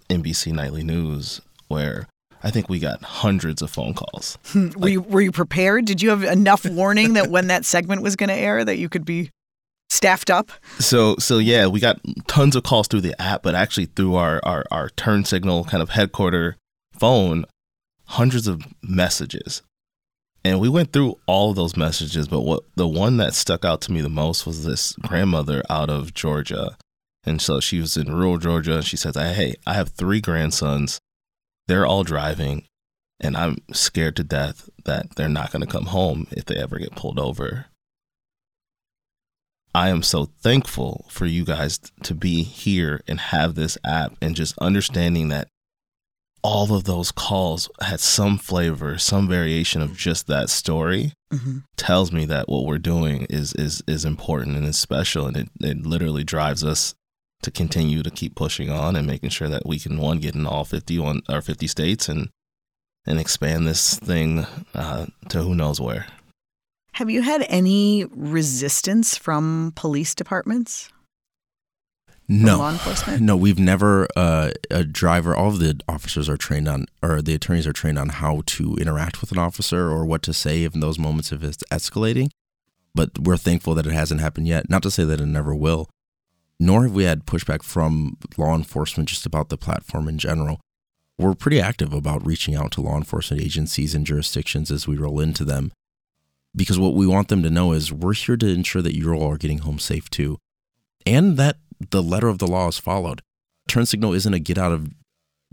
NBC Nightly News, where I think we got hundreds of phone calls. Were you were you prepared? Did you have enough warning that when that segment was going to air that you could be staffed up? So, so yeah, we got tons of calls through the app, but actually through our our, our turn signal kind of headquarter phone, hundreds of messages. And we went through all of those messages, but what the one that stuck out to me the most was this grandmother out of Georgia. And so she was in rural Georgia and she says, Hey, I have three grandsons. They're all driving, and I'm scared to death that they're not going to come home if they ever get pulled over. I am so thankful for you guys to be here and have this app and just understanding that all of those calls had some flavor, some variation of just that story Mm-hmm. tells me that what we're doing is is is important and is special and it, it literally drives us to continue to keep pushing on and making sure that we can one get in all 51 or 50 states and and expand this thing uh, to who knows where. Have you had any resistance from police departments? No. law enforcement. No, we've never uh, a driver. All of the officers are trained on, or the attorneys are trained on how to interact with an officer or what to say in those moments if it's escalating. But we're thankful that it hasn't happened yet. Not to say that it never will. nor have we had pushback from law enforcement just about the platform in general. We're pretty active about reaching out to law enforcement agencies and jurisdictions as we roll into them because what we want them to know is we're here to ensure that you all are getting home safe too and that the letter of the law is followed. Turn signal isn't a get out of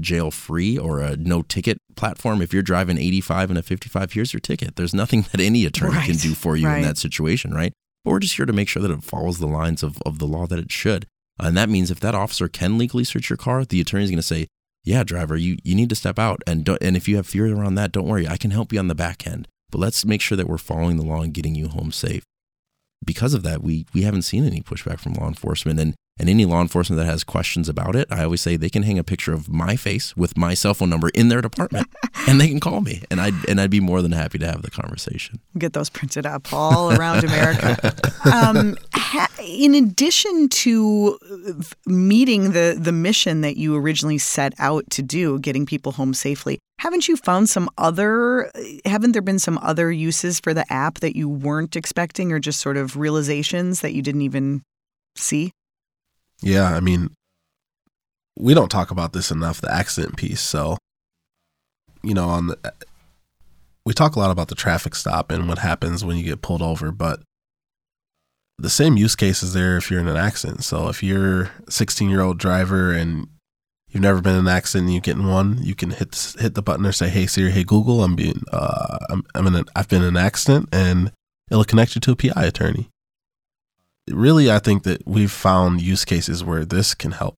jail free or a no ticket platform. If you're driving 85 and a 55, here's your ticket. There's nothing that any attorney Right, can do for you right. in that situation, right? But we're just here to make sure that it follows the lines of, of the law that it should. And that means if that officer can legally search your car, the attorney's going to say, yeah, driver, you, you need to step out. And, don't, and if you have fear around that, don't worry. I can help you on the back end. But let's make sure that we're following the law and getting you home safe. Because of that, we, we haven't seen any pushback from law enforcement. And, and any law enforcement that has questions about it, I always say they can hang a picture of my face with my cell phone number in their department and they can call me. And I'd, and I'd be more than happy to have the conversation. Get those printed up all around America. Um, ha- in addition to meeting the the mission that you originally set out to do, getting people home safely, haven't you found some other? Haven't there been some other uses for the app that you weren't expecting, or just sort of realizations that you didn't even see? Yeah, I mean, we don't talk about this enough, the accident piece. So, you know, on the we talk a lot about the traffic stop and what happens when you get pulled over, but the same use case is there if you're in an accident. So, if you're a 16 year old driver and you've never been in an accident and you get in one, you can hit hit the button or say, "Hey Siri, hey Google, I'm being uh, I'm I'm in an, I've been in an accident," and it'll connect you to a PI attorney really, I think that we've found use cases where this can help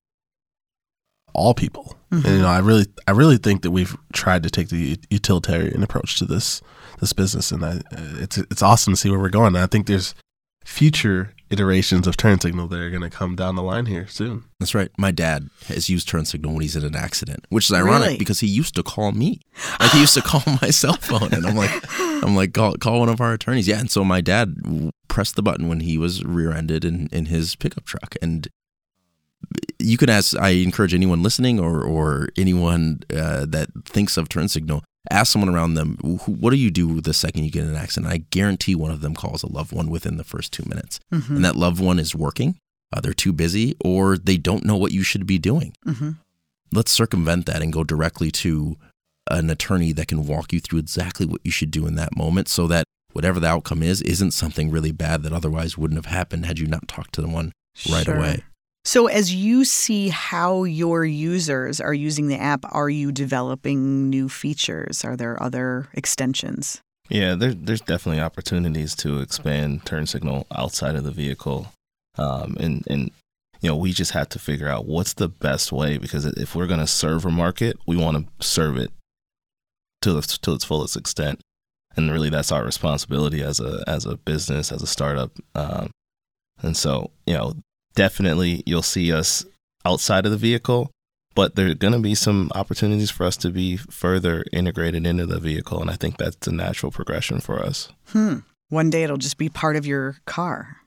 all people. And, you mm-hmm. know, I really, I really think that we've tried to take the utilitarian approach to this this business, and I, it's it's awesome to see where we're going. And I think there's future iterations of turn signal that are going to come down the line here soon. That's right. My dad has used turn signal when he's in an accident, which is ironic Really? because he used to call me. Like he used to call my cell phone, and I'm like, I'm like, call, call one of our attorneys. Yeah, and so my dad pressed the button when he was rear-ended in, in his pickup truck, and you can ask. I encourage anyone listening or or anyone uh, that thinks of turn signal. Ask someone around them, who, what do you do the second you get in an accident? I guarantee one of them calls a loved one within the first two minutes. Mm-hmm. And that loved one is working, uh, they're too busy, or they don't know what you should be doing. Mm-hmm. Let's circumvent that and go directly to an attorney that can walk you through exactly what you should do in that moment so that whatever the outcome is, isn't something really bad that otherwise wouldn't have happened had you not talked to the one right Sure. away. So, as you see how your users are using the app, are you developing new features? Are there other extensions? Yeah, there, there's definitely opportunities to expand turn signal outside of the vehicle, um, and and you know we just have to figure out what's the best way because if we're going to serve a market, we want to serve it to its to its fullest extent, and really that's our responsibility as a as a business as a startup, um, and so you know definitely you'll see us outside of the vehicle. But there are going to be some opportunities for us to be further integrated into the vehicle. And I think that's a natural progression for us. Hmm. One day it'll just be part of your car.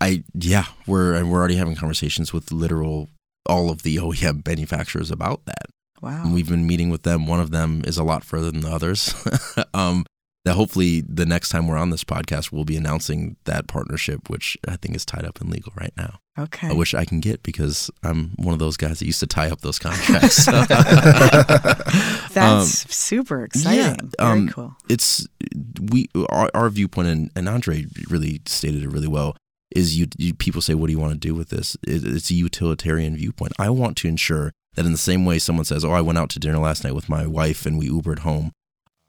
I yeah, we're and we're already having conversations with literal all of the OEM manufacturers about that. Wow. And we've been meeting with them. One of them is a lot further than the others. um, that hopefully the next time we're on this podcast, we'll be announcing that partnership, which I think is tied up in legal right now. okay. I wish I can get because I'm one of those guys that used to tie up those contracts. That's Um, super exciting. Very um, cool. it's we our, our viewpoint and, and Andre really stated it really well is you, you people say what do you want to do with this it, it's a utilitarian viewpoint I want to ensure that in the same way someone says oh I went out to dinner last night with my wife and we Ubered home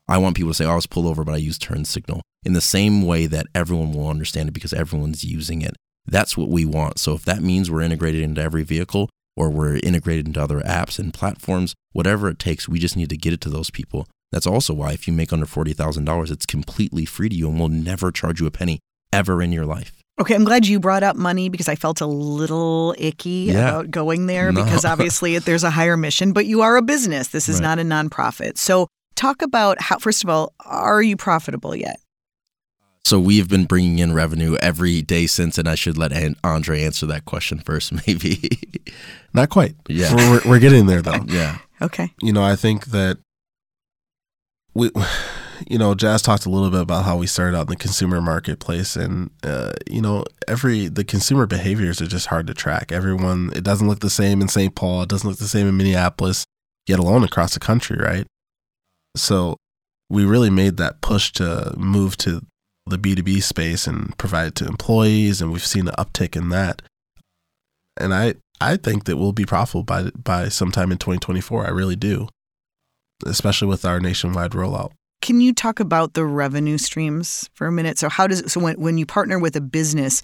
I want people to say oh, I was pulled over but I used turn signal in the same way that everyone will understand it because everyone's using it that's what we want so if that means we're integrated into every vehicle or we're integrated into other apps and platforms whatever it takes we just need to get it to those people that's also why if you make under $40,000, it's completely free to you and we'll never charge you a penny ever in your life. Okay, I'm glad you brought up money because I felt a little icky Yeah. about going there No. because obviously there's a higher mission, but you are a business. This is Right. not a nonprofit. So, talk about how, first of all, are you profitable yet? So we have been bringing in revenue every day since, and I should let Andre answer that question first, maybe. Not quite. Yeah. We're, we're, we're getting there though. yeah. Okay. you know, I think that we, you know, Jazz talked a little bit about how we started out in the consumer marketplace, and uh, you know, every the consumer behaviors are just hard to track. Everyone, it doesn't look the same in St. Paul. It doesn't look the same in Minneapolis, yet alone across the country, right? So, we really made that push to move to the B two B space and provide it to employees, and we've seen an uptick in that. And I, I think that we'll be profitable by by sometime in 2024. I really do, especially with our nationwide rollout. Can you talk about the revenue streams for a minute? So how does so when when you partner with a business,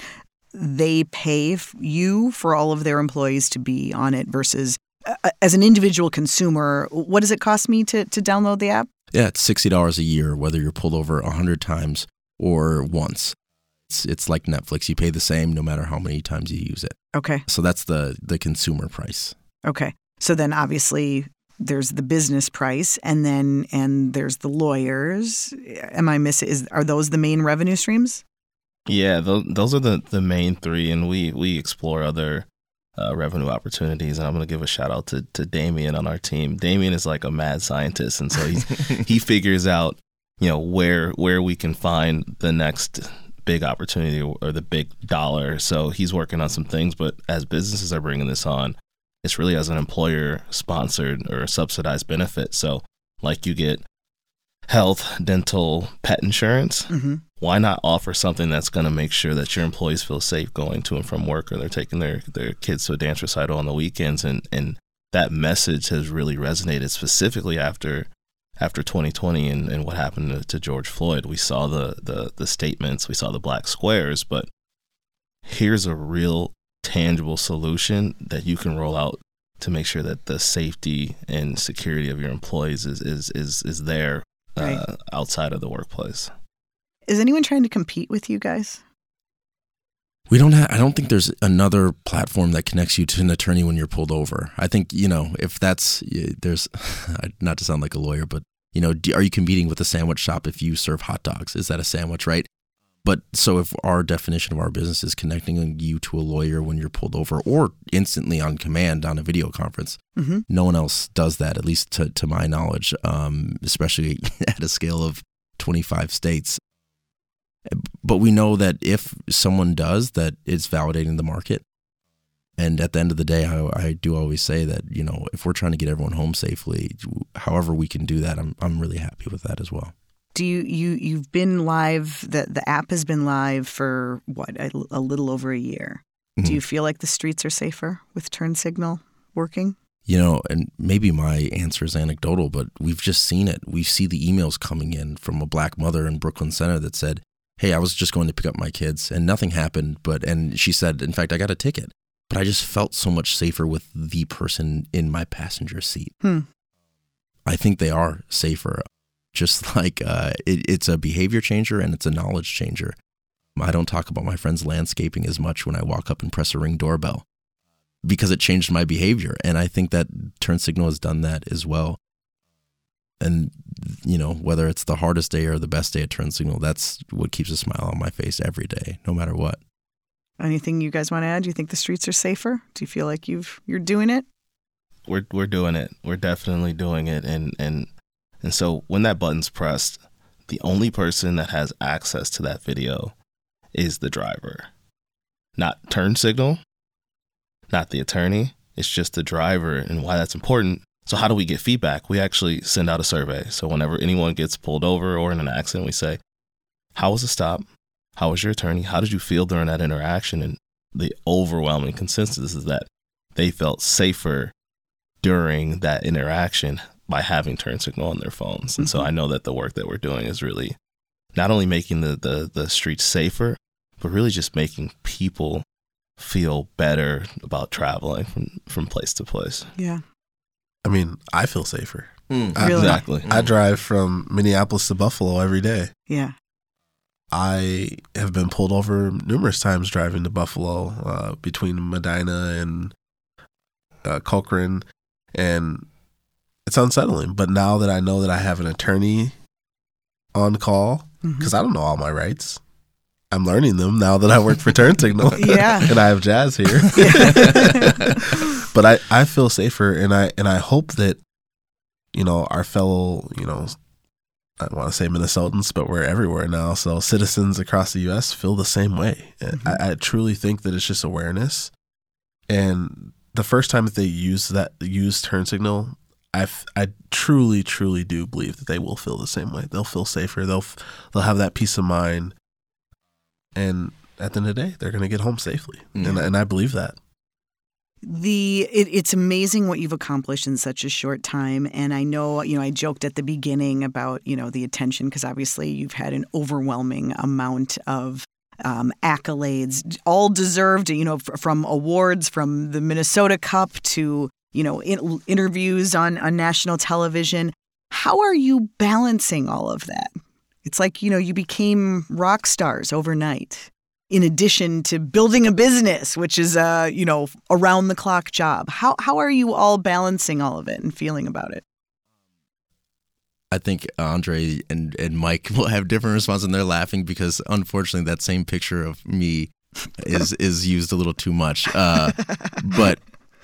they pay you for all of their employees to be on it versus Uh, as an individual consumer, what does it cost me to to download the app? Yeah, it's sixty dollars a year, whether you're pulled over a hundred times or once. It's it's like Netflix. You pay the same no matter how many times you use it. Okay. So that's the the consumer price. Okay. So then obviously there's the business price and then and there's the lawyers. Am I missing is are those the main revenue streams? Yeah, those, those are the, the main three, and we we explore other uh, revenue opportunities. And I'm going to give a shout out to to Damien on our team. Damien is like a mad scientist, and so he he figures out you know where where we can find the next big opportunity or the big dollar. So he's working on some things, but as businesses are bringing this on, it's really as an employer sponsored or subsidized benefit. So, like you get health, dental, pet insurance. Mm-hmm. Why not offer something that's going to make sure that your employees feel safe going to and from work or they're taking their, their kids to a dance recital on the weekends? And, and that message has really resonated specifically after after 2020 and, and what happened to, to George Floyd. We saw the, the the statements, we saw the black squares, but here's a real tangible solution that you can roll out to make sure that the safety and security of your employees is is is, is there uh, right. outside of the workplace. Is anyone trying to compete with you guys? We don't have, I don't think there's another platform that connects you to an attorney when you're pulled over. I think, you know, if that's, there's, not to sound like a lawyer, but, you know, are you competing with a sandwich shop if you serve hot dogs? Is that a sandwich, right? But so if our definition of our business is connecting you to a lawyer when you're pulled over or instantly on command on a video conference, mm-hmm. no one else does that, at least to, to my knowledge, um, especially at a scale of 25 states. But we know that if someone does that it's validating the market. And at the end of the day I, I, do always say that you know if we're trying to get everyone home safely however we can do that i'm, I'm really happy with that as well do you you you've been live the the app has been live for what a, a little over a year mm-hmm. do you feel like the streets are safer with turn signal working you know, and maybe my answer is anecdotal, but we've just seen it. We see the emails coming in from a black mother in Brooklyn Center that said, hey, I was just going to pick up my kids and nothing happened. But, and she said, in fact, I got a ticket. But I just felt so much safer with the person in my passenger seat. Hmm. I think they are safer. Just like uh, it, it's a behavior changer and it's a knowledge changer. I don't talk about my friend's landscaping as much when I walk up and press a ring doorbell because it changed my behavior. And I think that Turn Signal has done that as well. And you know whether it's the hardest day or the best day at turn signal that's what keeps a smile on my face every day no matter what. Anything you guys want to add? Do you think the streets are safer? Do you feel like you've you're doing it? We're we're doing it. We're definitely doing it. And and and so when that button's pressed the only person that has access to that video is the driver not turn signal not the attorney it's just the driver and why that's important so, how do we get feedback? We actually send out a survey. So, whenever anyone gets pulled over or in an accident, we say, How was the stop? How was your attorney? How did you feel during that interaction? And the overwhelming consensus is that they felt safer during that interaction by having turn signal on their phones. And mm-hmm. so I know that the work that we're doing is really not only making the, the, the streets safer, but really just making people feel better about traveling from, from place to place. Yeah. I mean, I feel safer. Mm, I, really? Exactly. I drive from Minneapolis to Buffalo every day. Yeah. I have been pulled over numerous times driving to Buffalo uh, between Medina and uh, Corcoran, and it's unsettling. But now that I know that I have an attorney on call, because mm-hmm. I don't know all my rights, I'm learning them now that I work for Turn Signal. yeah. and I have Jazz here. but I, I feel safer and I and I hope that, you know, our fellow, you know, I want to say Minnesotans, but we're everywhere now. So citizens across the U.S. feel the same way. Mm-hmm. I, I, truly think that it's just awareness. And the first time that they use that use turn signal, I I truly truly do believe that they will feel the same way. They'll feel safer. They'll they'll have that peace of mind. And at the end of the day, they're going to get home safely, mm-hmm. and and I believe that the it, it's amazing what you've accomplished in such a short time and i know you know i joked at the beginning about you know the attention because obviously you've had an overwhelming amount of um, accolades all deserved you know from awards from the minnesota cup to you know in, interviews on on national television how are you balancing all of that it's like you know you became rock stars overnight in addition to building a business, which is a you know around the clock job. How how are you all balancing all of it and feeling about it? I think Andre and, and Mike will have different responses, and they're laughing because unfortunately that same picture of me is is used a little too much. Uh, but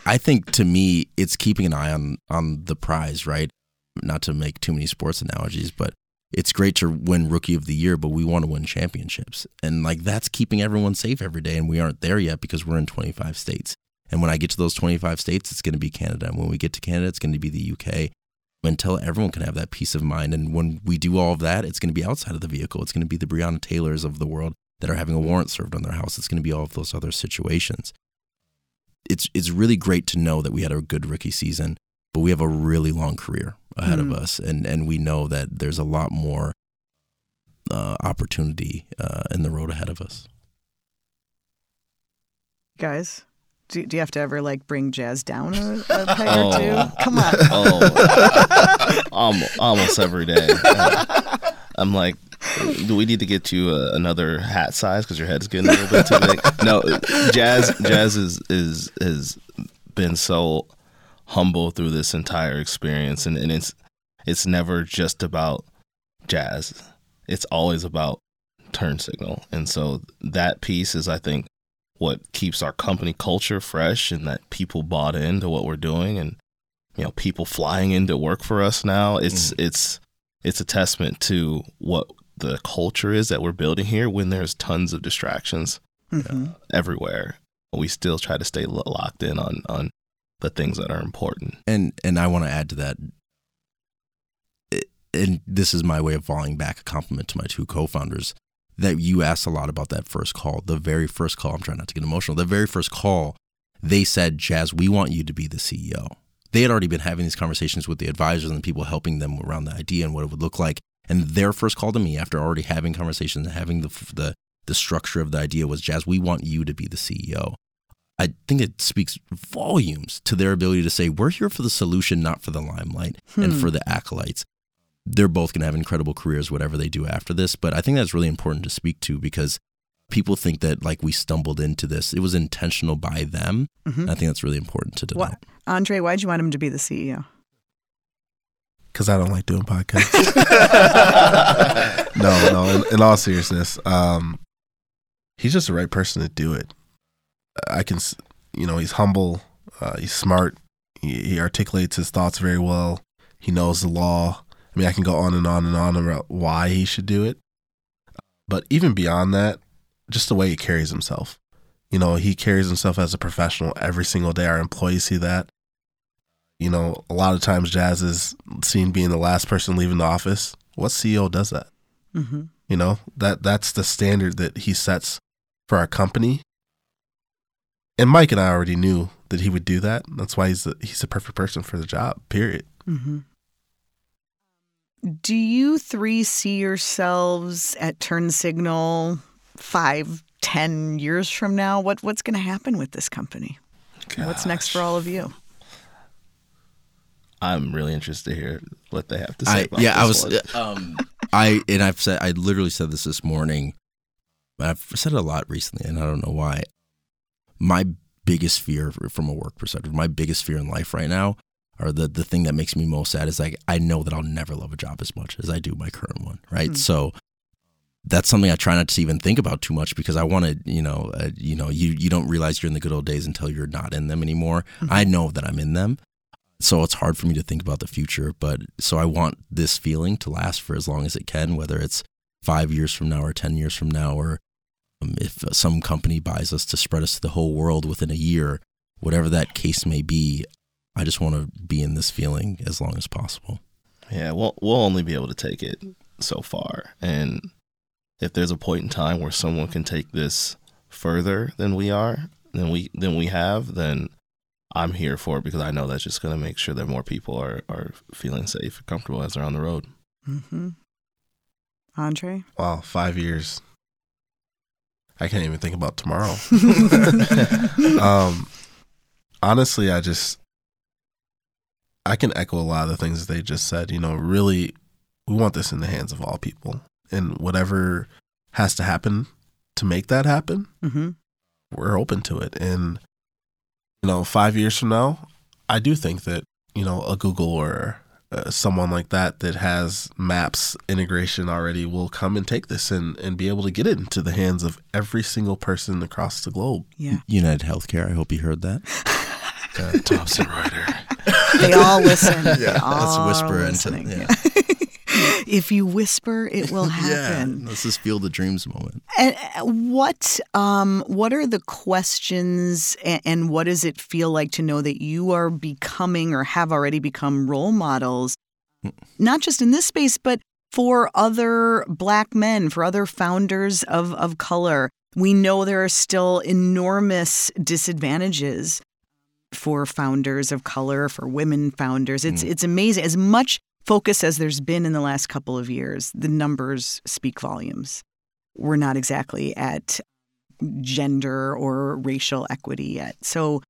I think to me, it's keeping an eye on on the prize, right? Not to make too many sports analogies, but it's great to win rookie of the year, but we want to win championships. And like that's keeping everyone safe every day. And we aren't there yet because we're in 25 states. And when I get to those 25 states, it's going to be Canada. And when we get to Canada, it's going to be the UK until everyone can have that peace of mind. And when we do all of that, it's going to be outside of the vehicle. It's going to be the Breonna Taylors of the world that are having a warrant served on their house. It's going to be all of those other situations. It's, it's really great to know that we had a good rookie season, but we have a really long career ahead mm. of us, and and we know that there's a lot more uh, opportunity uh, in the road ahead of us. Guys, do, do you have to ever like bring jazz down a, a peg oh. or two? Come on. Oh, almost, almost every day. I'm like, do we need to get you a, another hat size because your head's getting a little bit too big? No, jazz, jazz is is has been so humble through this entire experience and, and it's it's never just about jazz it's always about turn signal and so that piece is i think what keeps our company culture fresh and that people bought into what we're doing and you know people flying into work for us now it's mm. it's it's a testament to what the culture is that we're building here when there's tons of distractions mm-hmm. uh, everywhere we still try to stay locked in on on the things that are important. And and I want to add to that. And this is my way of falling back a compliment to my two co-founders that you asked a lot about that first call. The very first call, I'm trying not to get emotional. The very first call, they said, "Jazz, we want you to be the CEO." They had already been having these conversations with the advisors and the people helping them around the idea and what it would look like. And their first call to me after already having conversations and having the the the structure of the idea was, "Jazz, we want you to be the CEO." I think it speaks volumes to their ability to say, we're here for the solution, not for the limelight hmm. and for the acolytes. They're both going to have incredible careers, whatever they do after this. But I think that's really important to speak to because people think that like we stumbled into this. It was intentional by them. Mm-hmm. I think that's really important to develop. What? Andre, why'd you want him to be the CEO? Because I don't like doing podcasts. no, no. In, in all seriousness, um, he's just the right person to do it. I can, you know, he's humble, uh, he's smart, he, he articulates his thoughts very well. He knows the law. I mean, I can go on and on and on about why he should do it. But even beyond that, just the way he carries himself. You know, he carries himself as a professional every single day. Our employees see that. You know, a lot of times Jazz is seen being the last person leaving the office. What CEO does that? Mm-hmm. You know, that that's the standard that he sets for our company and Mike and I already knew that he would do that. That's why he's the, he's the perfect person for the job. Period. Mm-hmm. Do you three see yourselves at Turn Signal five, ten years from now? What what's going to happen with this company? Gosh. What's next for all of you? I'm really interested to hear what they have to say. I, yeah, I was. Um, I and I've said I literally said this this morning. I've said it a lot recently, and I don't know why my biggest fear from a work perspective, my biggest fear in life right now, or the the thing that makes me most sad is like I know that I'll never love a job as much as I do my current one, right? Mm. So that's something I try not to even think about too much because I want to, you know, uh, you know, you you don't realize you're in the good old days until you're not in them anymore. Mm-hmm. I know that I'm in them. so it's hard for me to think about the future. But so I want this feeling to last for as long as it can, whether it's five years from now or 10 years from now, or um, if some company buys us to spread us to the whole world within a year, whatever that case may be, I just want to be in this feeling as long as possible. Yeah, we'll we'll only be able to take it so far, and if there's a point in time where someone can take this further than we are, than we than we have, then I'm here for it because I know that's just going to make sure that more people are are feeling safe and comfortable as they're on the road. Mm-hmm. Andre, Wow, five years. I can't even think about tomorrow. um, honestly, I just I can echo a lot of the things that they just said. You know, really, we want this in the hands of all people, and whatever has to happen to make that happen, mm-hmm. we're open to it. And you know, five years from now, I do think that you know a Google or uh, someone like that that has maps integration already will come and take this and, and be able to get it into the hands of every single person across the globe. yeah, United Healthcare, I hope you heard that. Uh, Thomson Reuters. they all listen. They let's all whisper into- listening. yeah. if you whisper, it will happen. Yeah, let's just feel the dreams moment. And uh, what um what are the questions and, and what does it feel like to know that you are becoming or have already become role models not just in this space but for other black men, for other founders of of color. We know there are still enormous disadvantages for founders of color, for women founders. It's it's amazing as much focus as there's been in the last couple of years. The numbers speak volumes we're not exactly at gender or racial equity yet. So,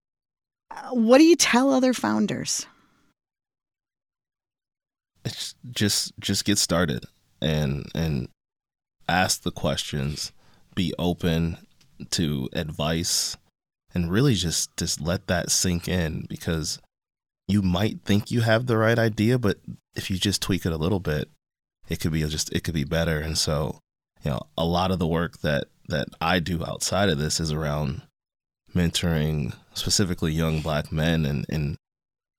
uh, what do you tell other founders? It's just just get started and and ask the questions, be open to advice, and really just just let that sink in because you might think you have the right idea, but if you just tweak it a little bit, it could be just it could be better. And so, you know, a lot of the work that that I do outside of this is around mentoring specifically young black men and and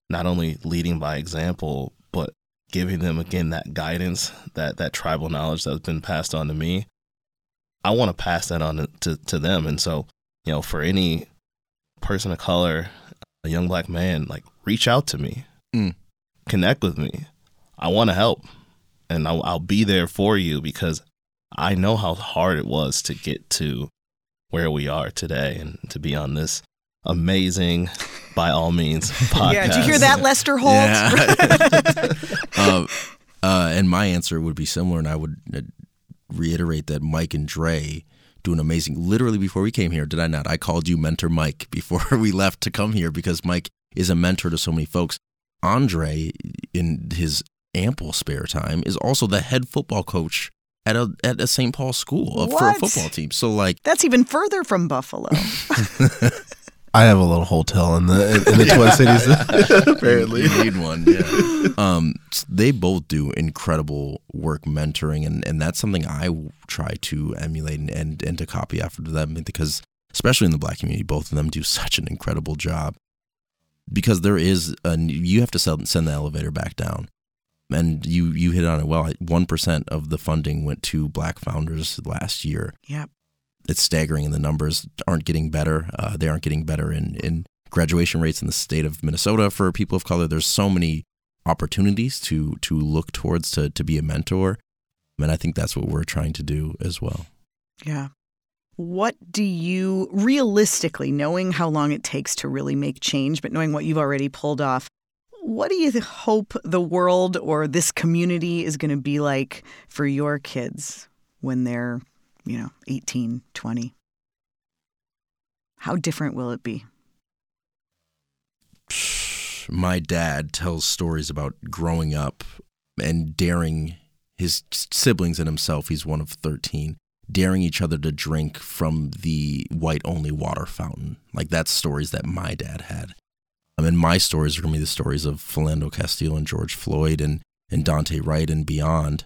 not only leading by example, but giving them again that guidance, that that tribal knowledge that's been passed on to me. I want to pass that on to, to them. And so, you know, for any person of color, a young black man, like reach out to me, Mm. connect with me. I want to help, and I'll, I'll be there for you because I know how hard it was to get to where we are today and to be on this amazing, by all means, podcast. Yeah, did you hear that, Lester Holt? Yeah. uh, uh, and my answer would be similar, and I would uh, reiterate that Mike and Dre do an amazing. Literally before we came here, did I not? I called you Mentor Mike before we left to come here because Mike is a mentor to so many folks. Andre, in his ample spare time, is also the head football coach at a at a St. Paul school uh, for a football team. So like, That's even further from Buffalo. I have a little hotel in the in the Twin Cities. apparently, You need one. Yeah. um, they both do incredible work mentoring, and, and that's something I try to emulate and, and, and to copy after them because, especially in the black community, both of them do such an incredible job. Because there is, a, you have to send, send the elevator back down. And you, you hit on it well. 1% of the funding went to black founders last year yep. It's staggering and the numbers aren't getting better. Uh, they aren't getting better in, in graduation rates in the state of Minnesota for people of color. There's so many opportunities to to look towards to to be a mentor. And I think that's what we're trying to do as well. Yeah. What do you realistically, knowing how long it takes to really make change, but knowing what you've already pulled off, what do you hope the world or this community is going to be like for your kids when they're, you know, 18, 20? How different will it be? My dad tells stories about growing up and daring his siblings and himself. He's one of 13. Daring each other to drink from the white only water fountain. Like that's stories that my dad had. I mean, my stories are going to be the stories of Philando Castile and George Floyd and, and Daunte Wright and beyond.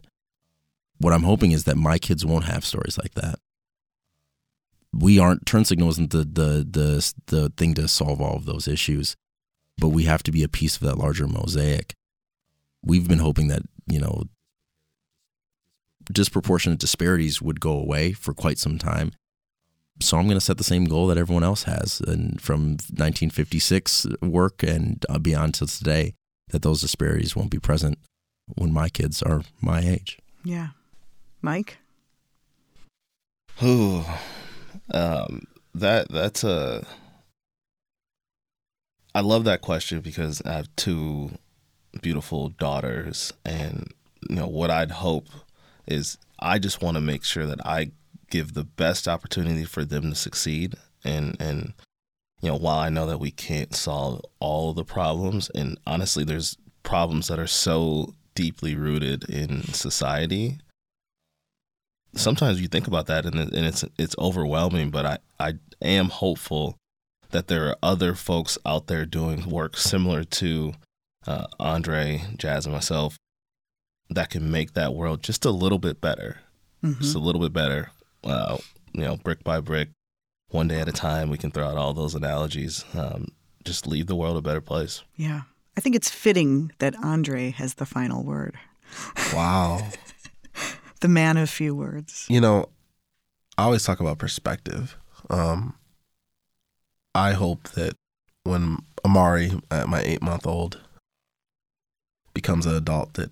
What I'm hoping is that my kids won't have stories like that. We aren't, turn signal isn't the, the, the, the thing to solve all of those issues. but we have to be a piece of that larger mosaic. We've been hoping that, you know, disproportionate disparities would go away for quite some time. So I'm going to set the same goal that everyone else has, and from 1956 work and uh, beyond to today, that those disparities won't be present when my kids are my age. Yeah, Mike. Ooh, um, that that's a. I love that question because I have two beautiful daughters, and you know what I'd hope is I just want to make sure that I give the best opportunity for them to succeed and and you know while I know that we can't solve all the problems and honestly there's problems that are so deeply rooted in society sometimes you think about that and, and it's it's overwhelming but I I am hopeful that there are other folks out there doing work similar to uh, Andre, Jazz, and myself that can make that world just a little bit better, mm-hmm. just a little bit better. Uh, you know, brick by brick, one day at a time. We can throw out all those analogies. Um, just leave the world a better place. Yeah, I think it's fitting that Andre has the final word. Wow, the man of few words. You know, I always talk about perspective. Um, I hope that when Amari, at my eight month old, becomes an adult, that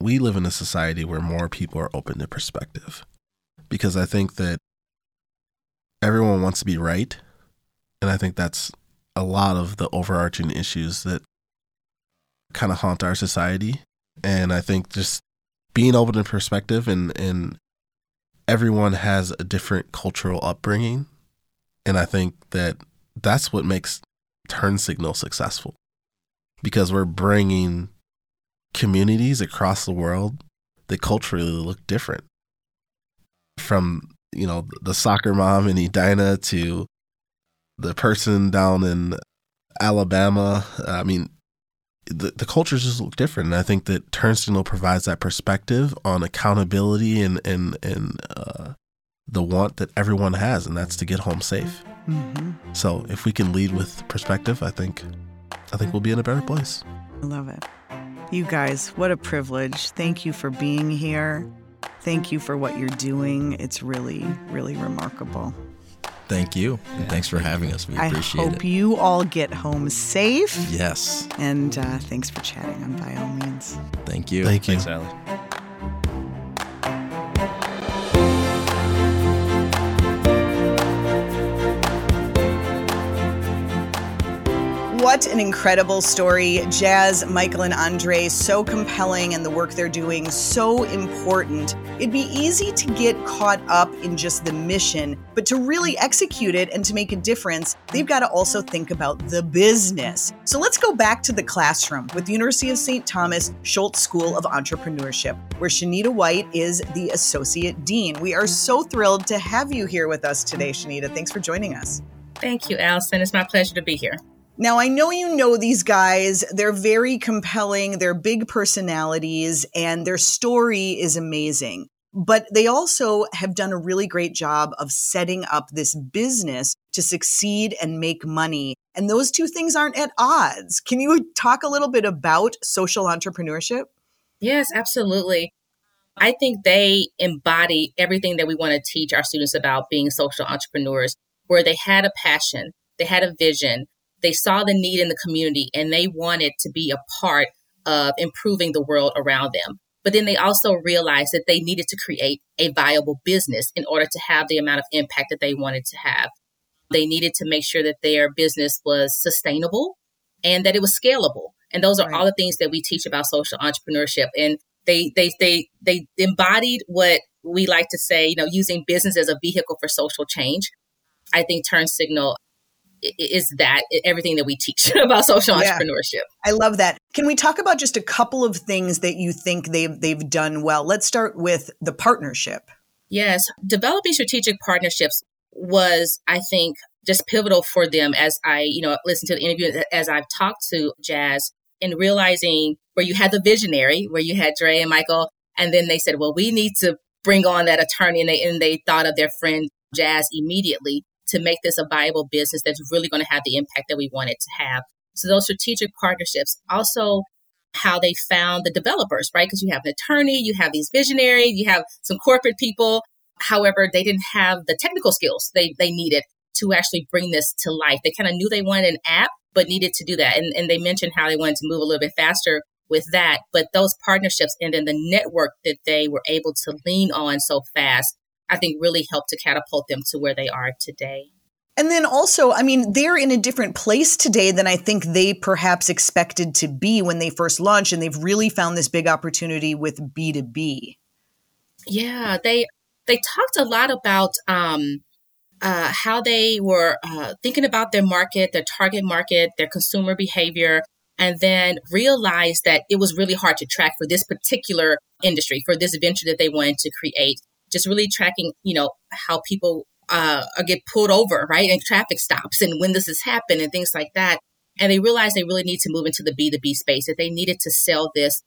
we live in a society where more people are open to perspective because I think that everyone wants to be right. And I think that's a lot of the overarching issues that kind of haunt our society. And I think just being open to perspective and, and everyone has a different cultural upbringing. And I think that that's what makes Turn Signal successful because we're bringing communities across the world that culturally look different. From, you know, the soccer mom in Edina to the person down in Alabama. I mean, the, the cultures just look different. And I think that Turn Signal provides that perspective on accountability and, and, and uh, the want that everyone has, and that's to get home safe. Mm-hmm. So if we can lead with perspective, I think I think we'll be in a better place. I love it. You guys, what a privilege. Thank you for being here. Thank you for what you're doing. It's really, really remarkable. Thank you. Yeah. Thanks for having us. We appreciate it. I hope you all get home safe. Yes. And uh, thanks for chatting on By All Means. Thank you. Thank you. Thanks, Allie. What an incredible story. Jazz, Michael, and Andre, so compelling, and the work they're doing so important. It'd be easy to get caught up in just the mission, but to really execute it and to make a difference, they've got to also think about the business. So let's go back to the classroom with the University of St. Thomas Schulze School of Entrepreneurship, where Shanita White is the Associate Dean. We are so thrilled to have you here with us today, Shanita. Thanks for joining us. Thank you, Allison. It's my pleasure to be here. Now, I know you know these guys. They're very compelling, they're big personalities, and their story is amazing. But they also have done a really great job of setting up this business to succeed and make money. And those two things aren't at odds. Can you talk a little bit about social entrepreneurship? Yes, absolutely. I think they embody everything that we want to teach our students about being social entrepreneurs, where they had a passion, they had a vision, they saw the need in the community and they wanted to be a part of improving the world around them. But then they also realized that they needed to create a viable business in order to have the amount of impact that they wanted to have. They needed to make sure that their business was sustainable and that it was scalable. And those are right. all the things that we teach about social entrepreneurship. And they they they they embodied what we like to say, you know, using business as a vehicle for social change. I think Turn Signal is that everything that we teach about social yeah. entrepreneurship. I love that. Can we talk about just a couple of things that you think they've they've done well? Let's start with the partnership. Yes, developing strategic partnerships was, I think, just pivotal for them as I, you know, listened to the interview as I've talked to Jazz and realizing where you had the visionary, where you had Dre and Michael, and then they said, well, we need to bring on that attorney, and they and they thought of their friend Jazz immediately to make this a viable business that's really going to have the impact that we want it to have. So those strategic partnerships. Also, how they found the developers, right? Because you have an attorney, you have these visionaries, you have some corporate people. However, they didn't have the technical skills they, they needed to actually bring this to life. They kind of knew they wanted an app, but needed to do that. And, and they mentioned how they wanted to move a little bit faster with that. But those partnerships and then the network that they were able to lean on so fast, I think really helped to catapult them to where they are today. And then also, I mean, they're in a different place today than I think they perhaps expected to be when they first launched, and they've really found this big opportunity with B2B. Yeah, they they talked a lot about um, uh, how they were uh, thinking about their market, their target market, their consumer behavior, and then realized that it was really hard to track for this particular industry, for this venture that they wanted to create. Just really tracking, you know, how people uh, get pulled over, right? And traffic stops and when this has happened and things like that. And they realized they really need to move into the B2B space, that they needed to sell this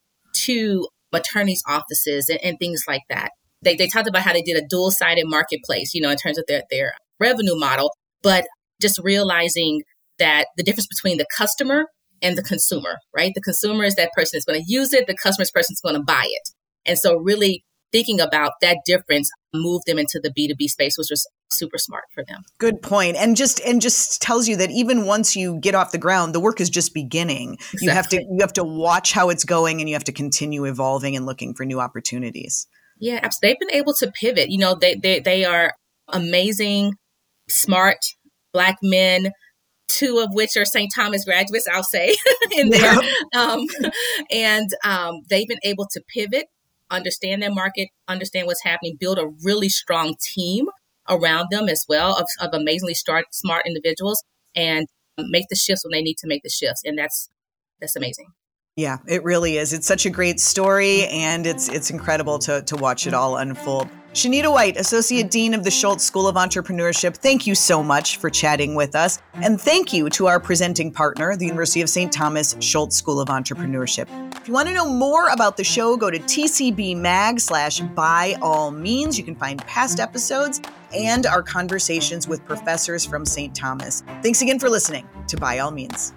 to attorneys' offices and, and things like that. They, they talked about how they did a dual sided marketplace, you know, in terms of their, their revenue model, but just realizing that the difference between the customer and the consumer, right? The consumer is that person that's going to use it, the customer is person that's going to buy it. And so really thinking about that difference moved them into the B2B space, which was super smart for them. Good point. And just and just tells you that even once you get off the ground, the work is just beginning. Exactly. You have to you have to watch how it's going and you have to continue evolving and looking for new opportunities. Yeah, absolutely. They've been able to pivot. You know, they they they are amazing, smart black men two of which are St. Thomas graduates, I'll say, in there. Um, and um, they've been able to pivot understand their market, understand what's happening, build a really strong team around them as well of, of amazingly start, smart individuals and um, make the shifts when they need to make the shifts. And that's, that's amazing. Yeah, it really is. It's such a great story and it's, it's incredible to, to watch it mm-hmm. all unfold. Sheneeta White, Associate mm-hmm. Dean of the Schulze School of Entrepreneurship, thank you so much for chatting with us. And thank you to our presenting partner, the University of St. Thomas Schulze School of Entrepreneurship. If you want to know more about the show, go to tcbmag slash by all means. You can find past episodes and our conversations with professors from St. Thomas. Thanks again for listening to By All Means.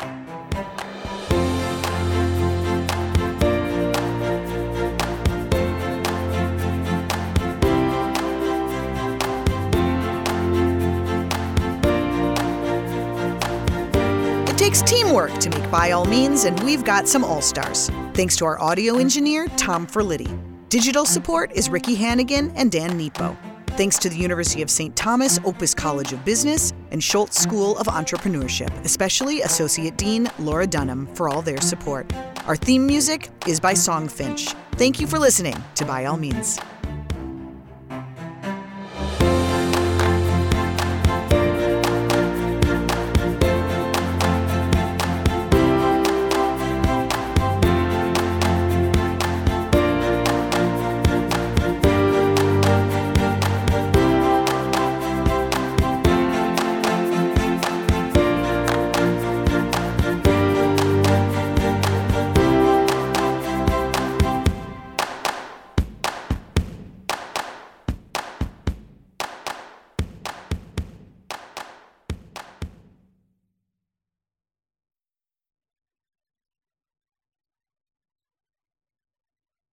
Takes teamwork to make By All Means, and we've got some all stars. Thanks to our audio engineer, Tom Ferlitti. Digital support is Ricky Hannigan and Dan Nepo. Thanks to the University of St. Thomas Opus College of Business and Schulze School of Entrepreneurship, especially Associate Dean Laura Dunham, for all their support. Our theme music is by Songfinch. Thank you for listening to By All Means.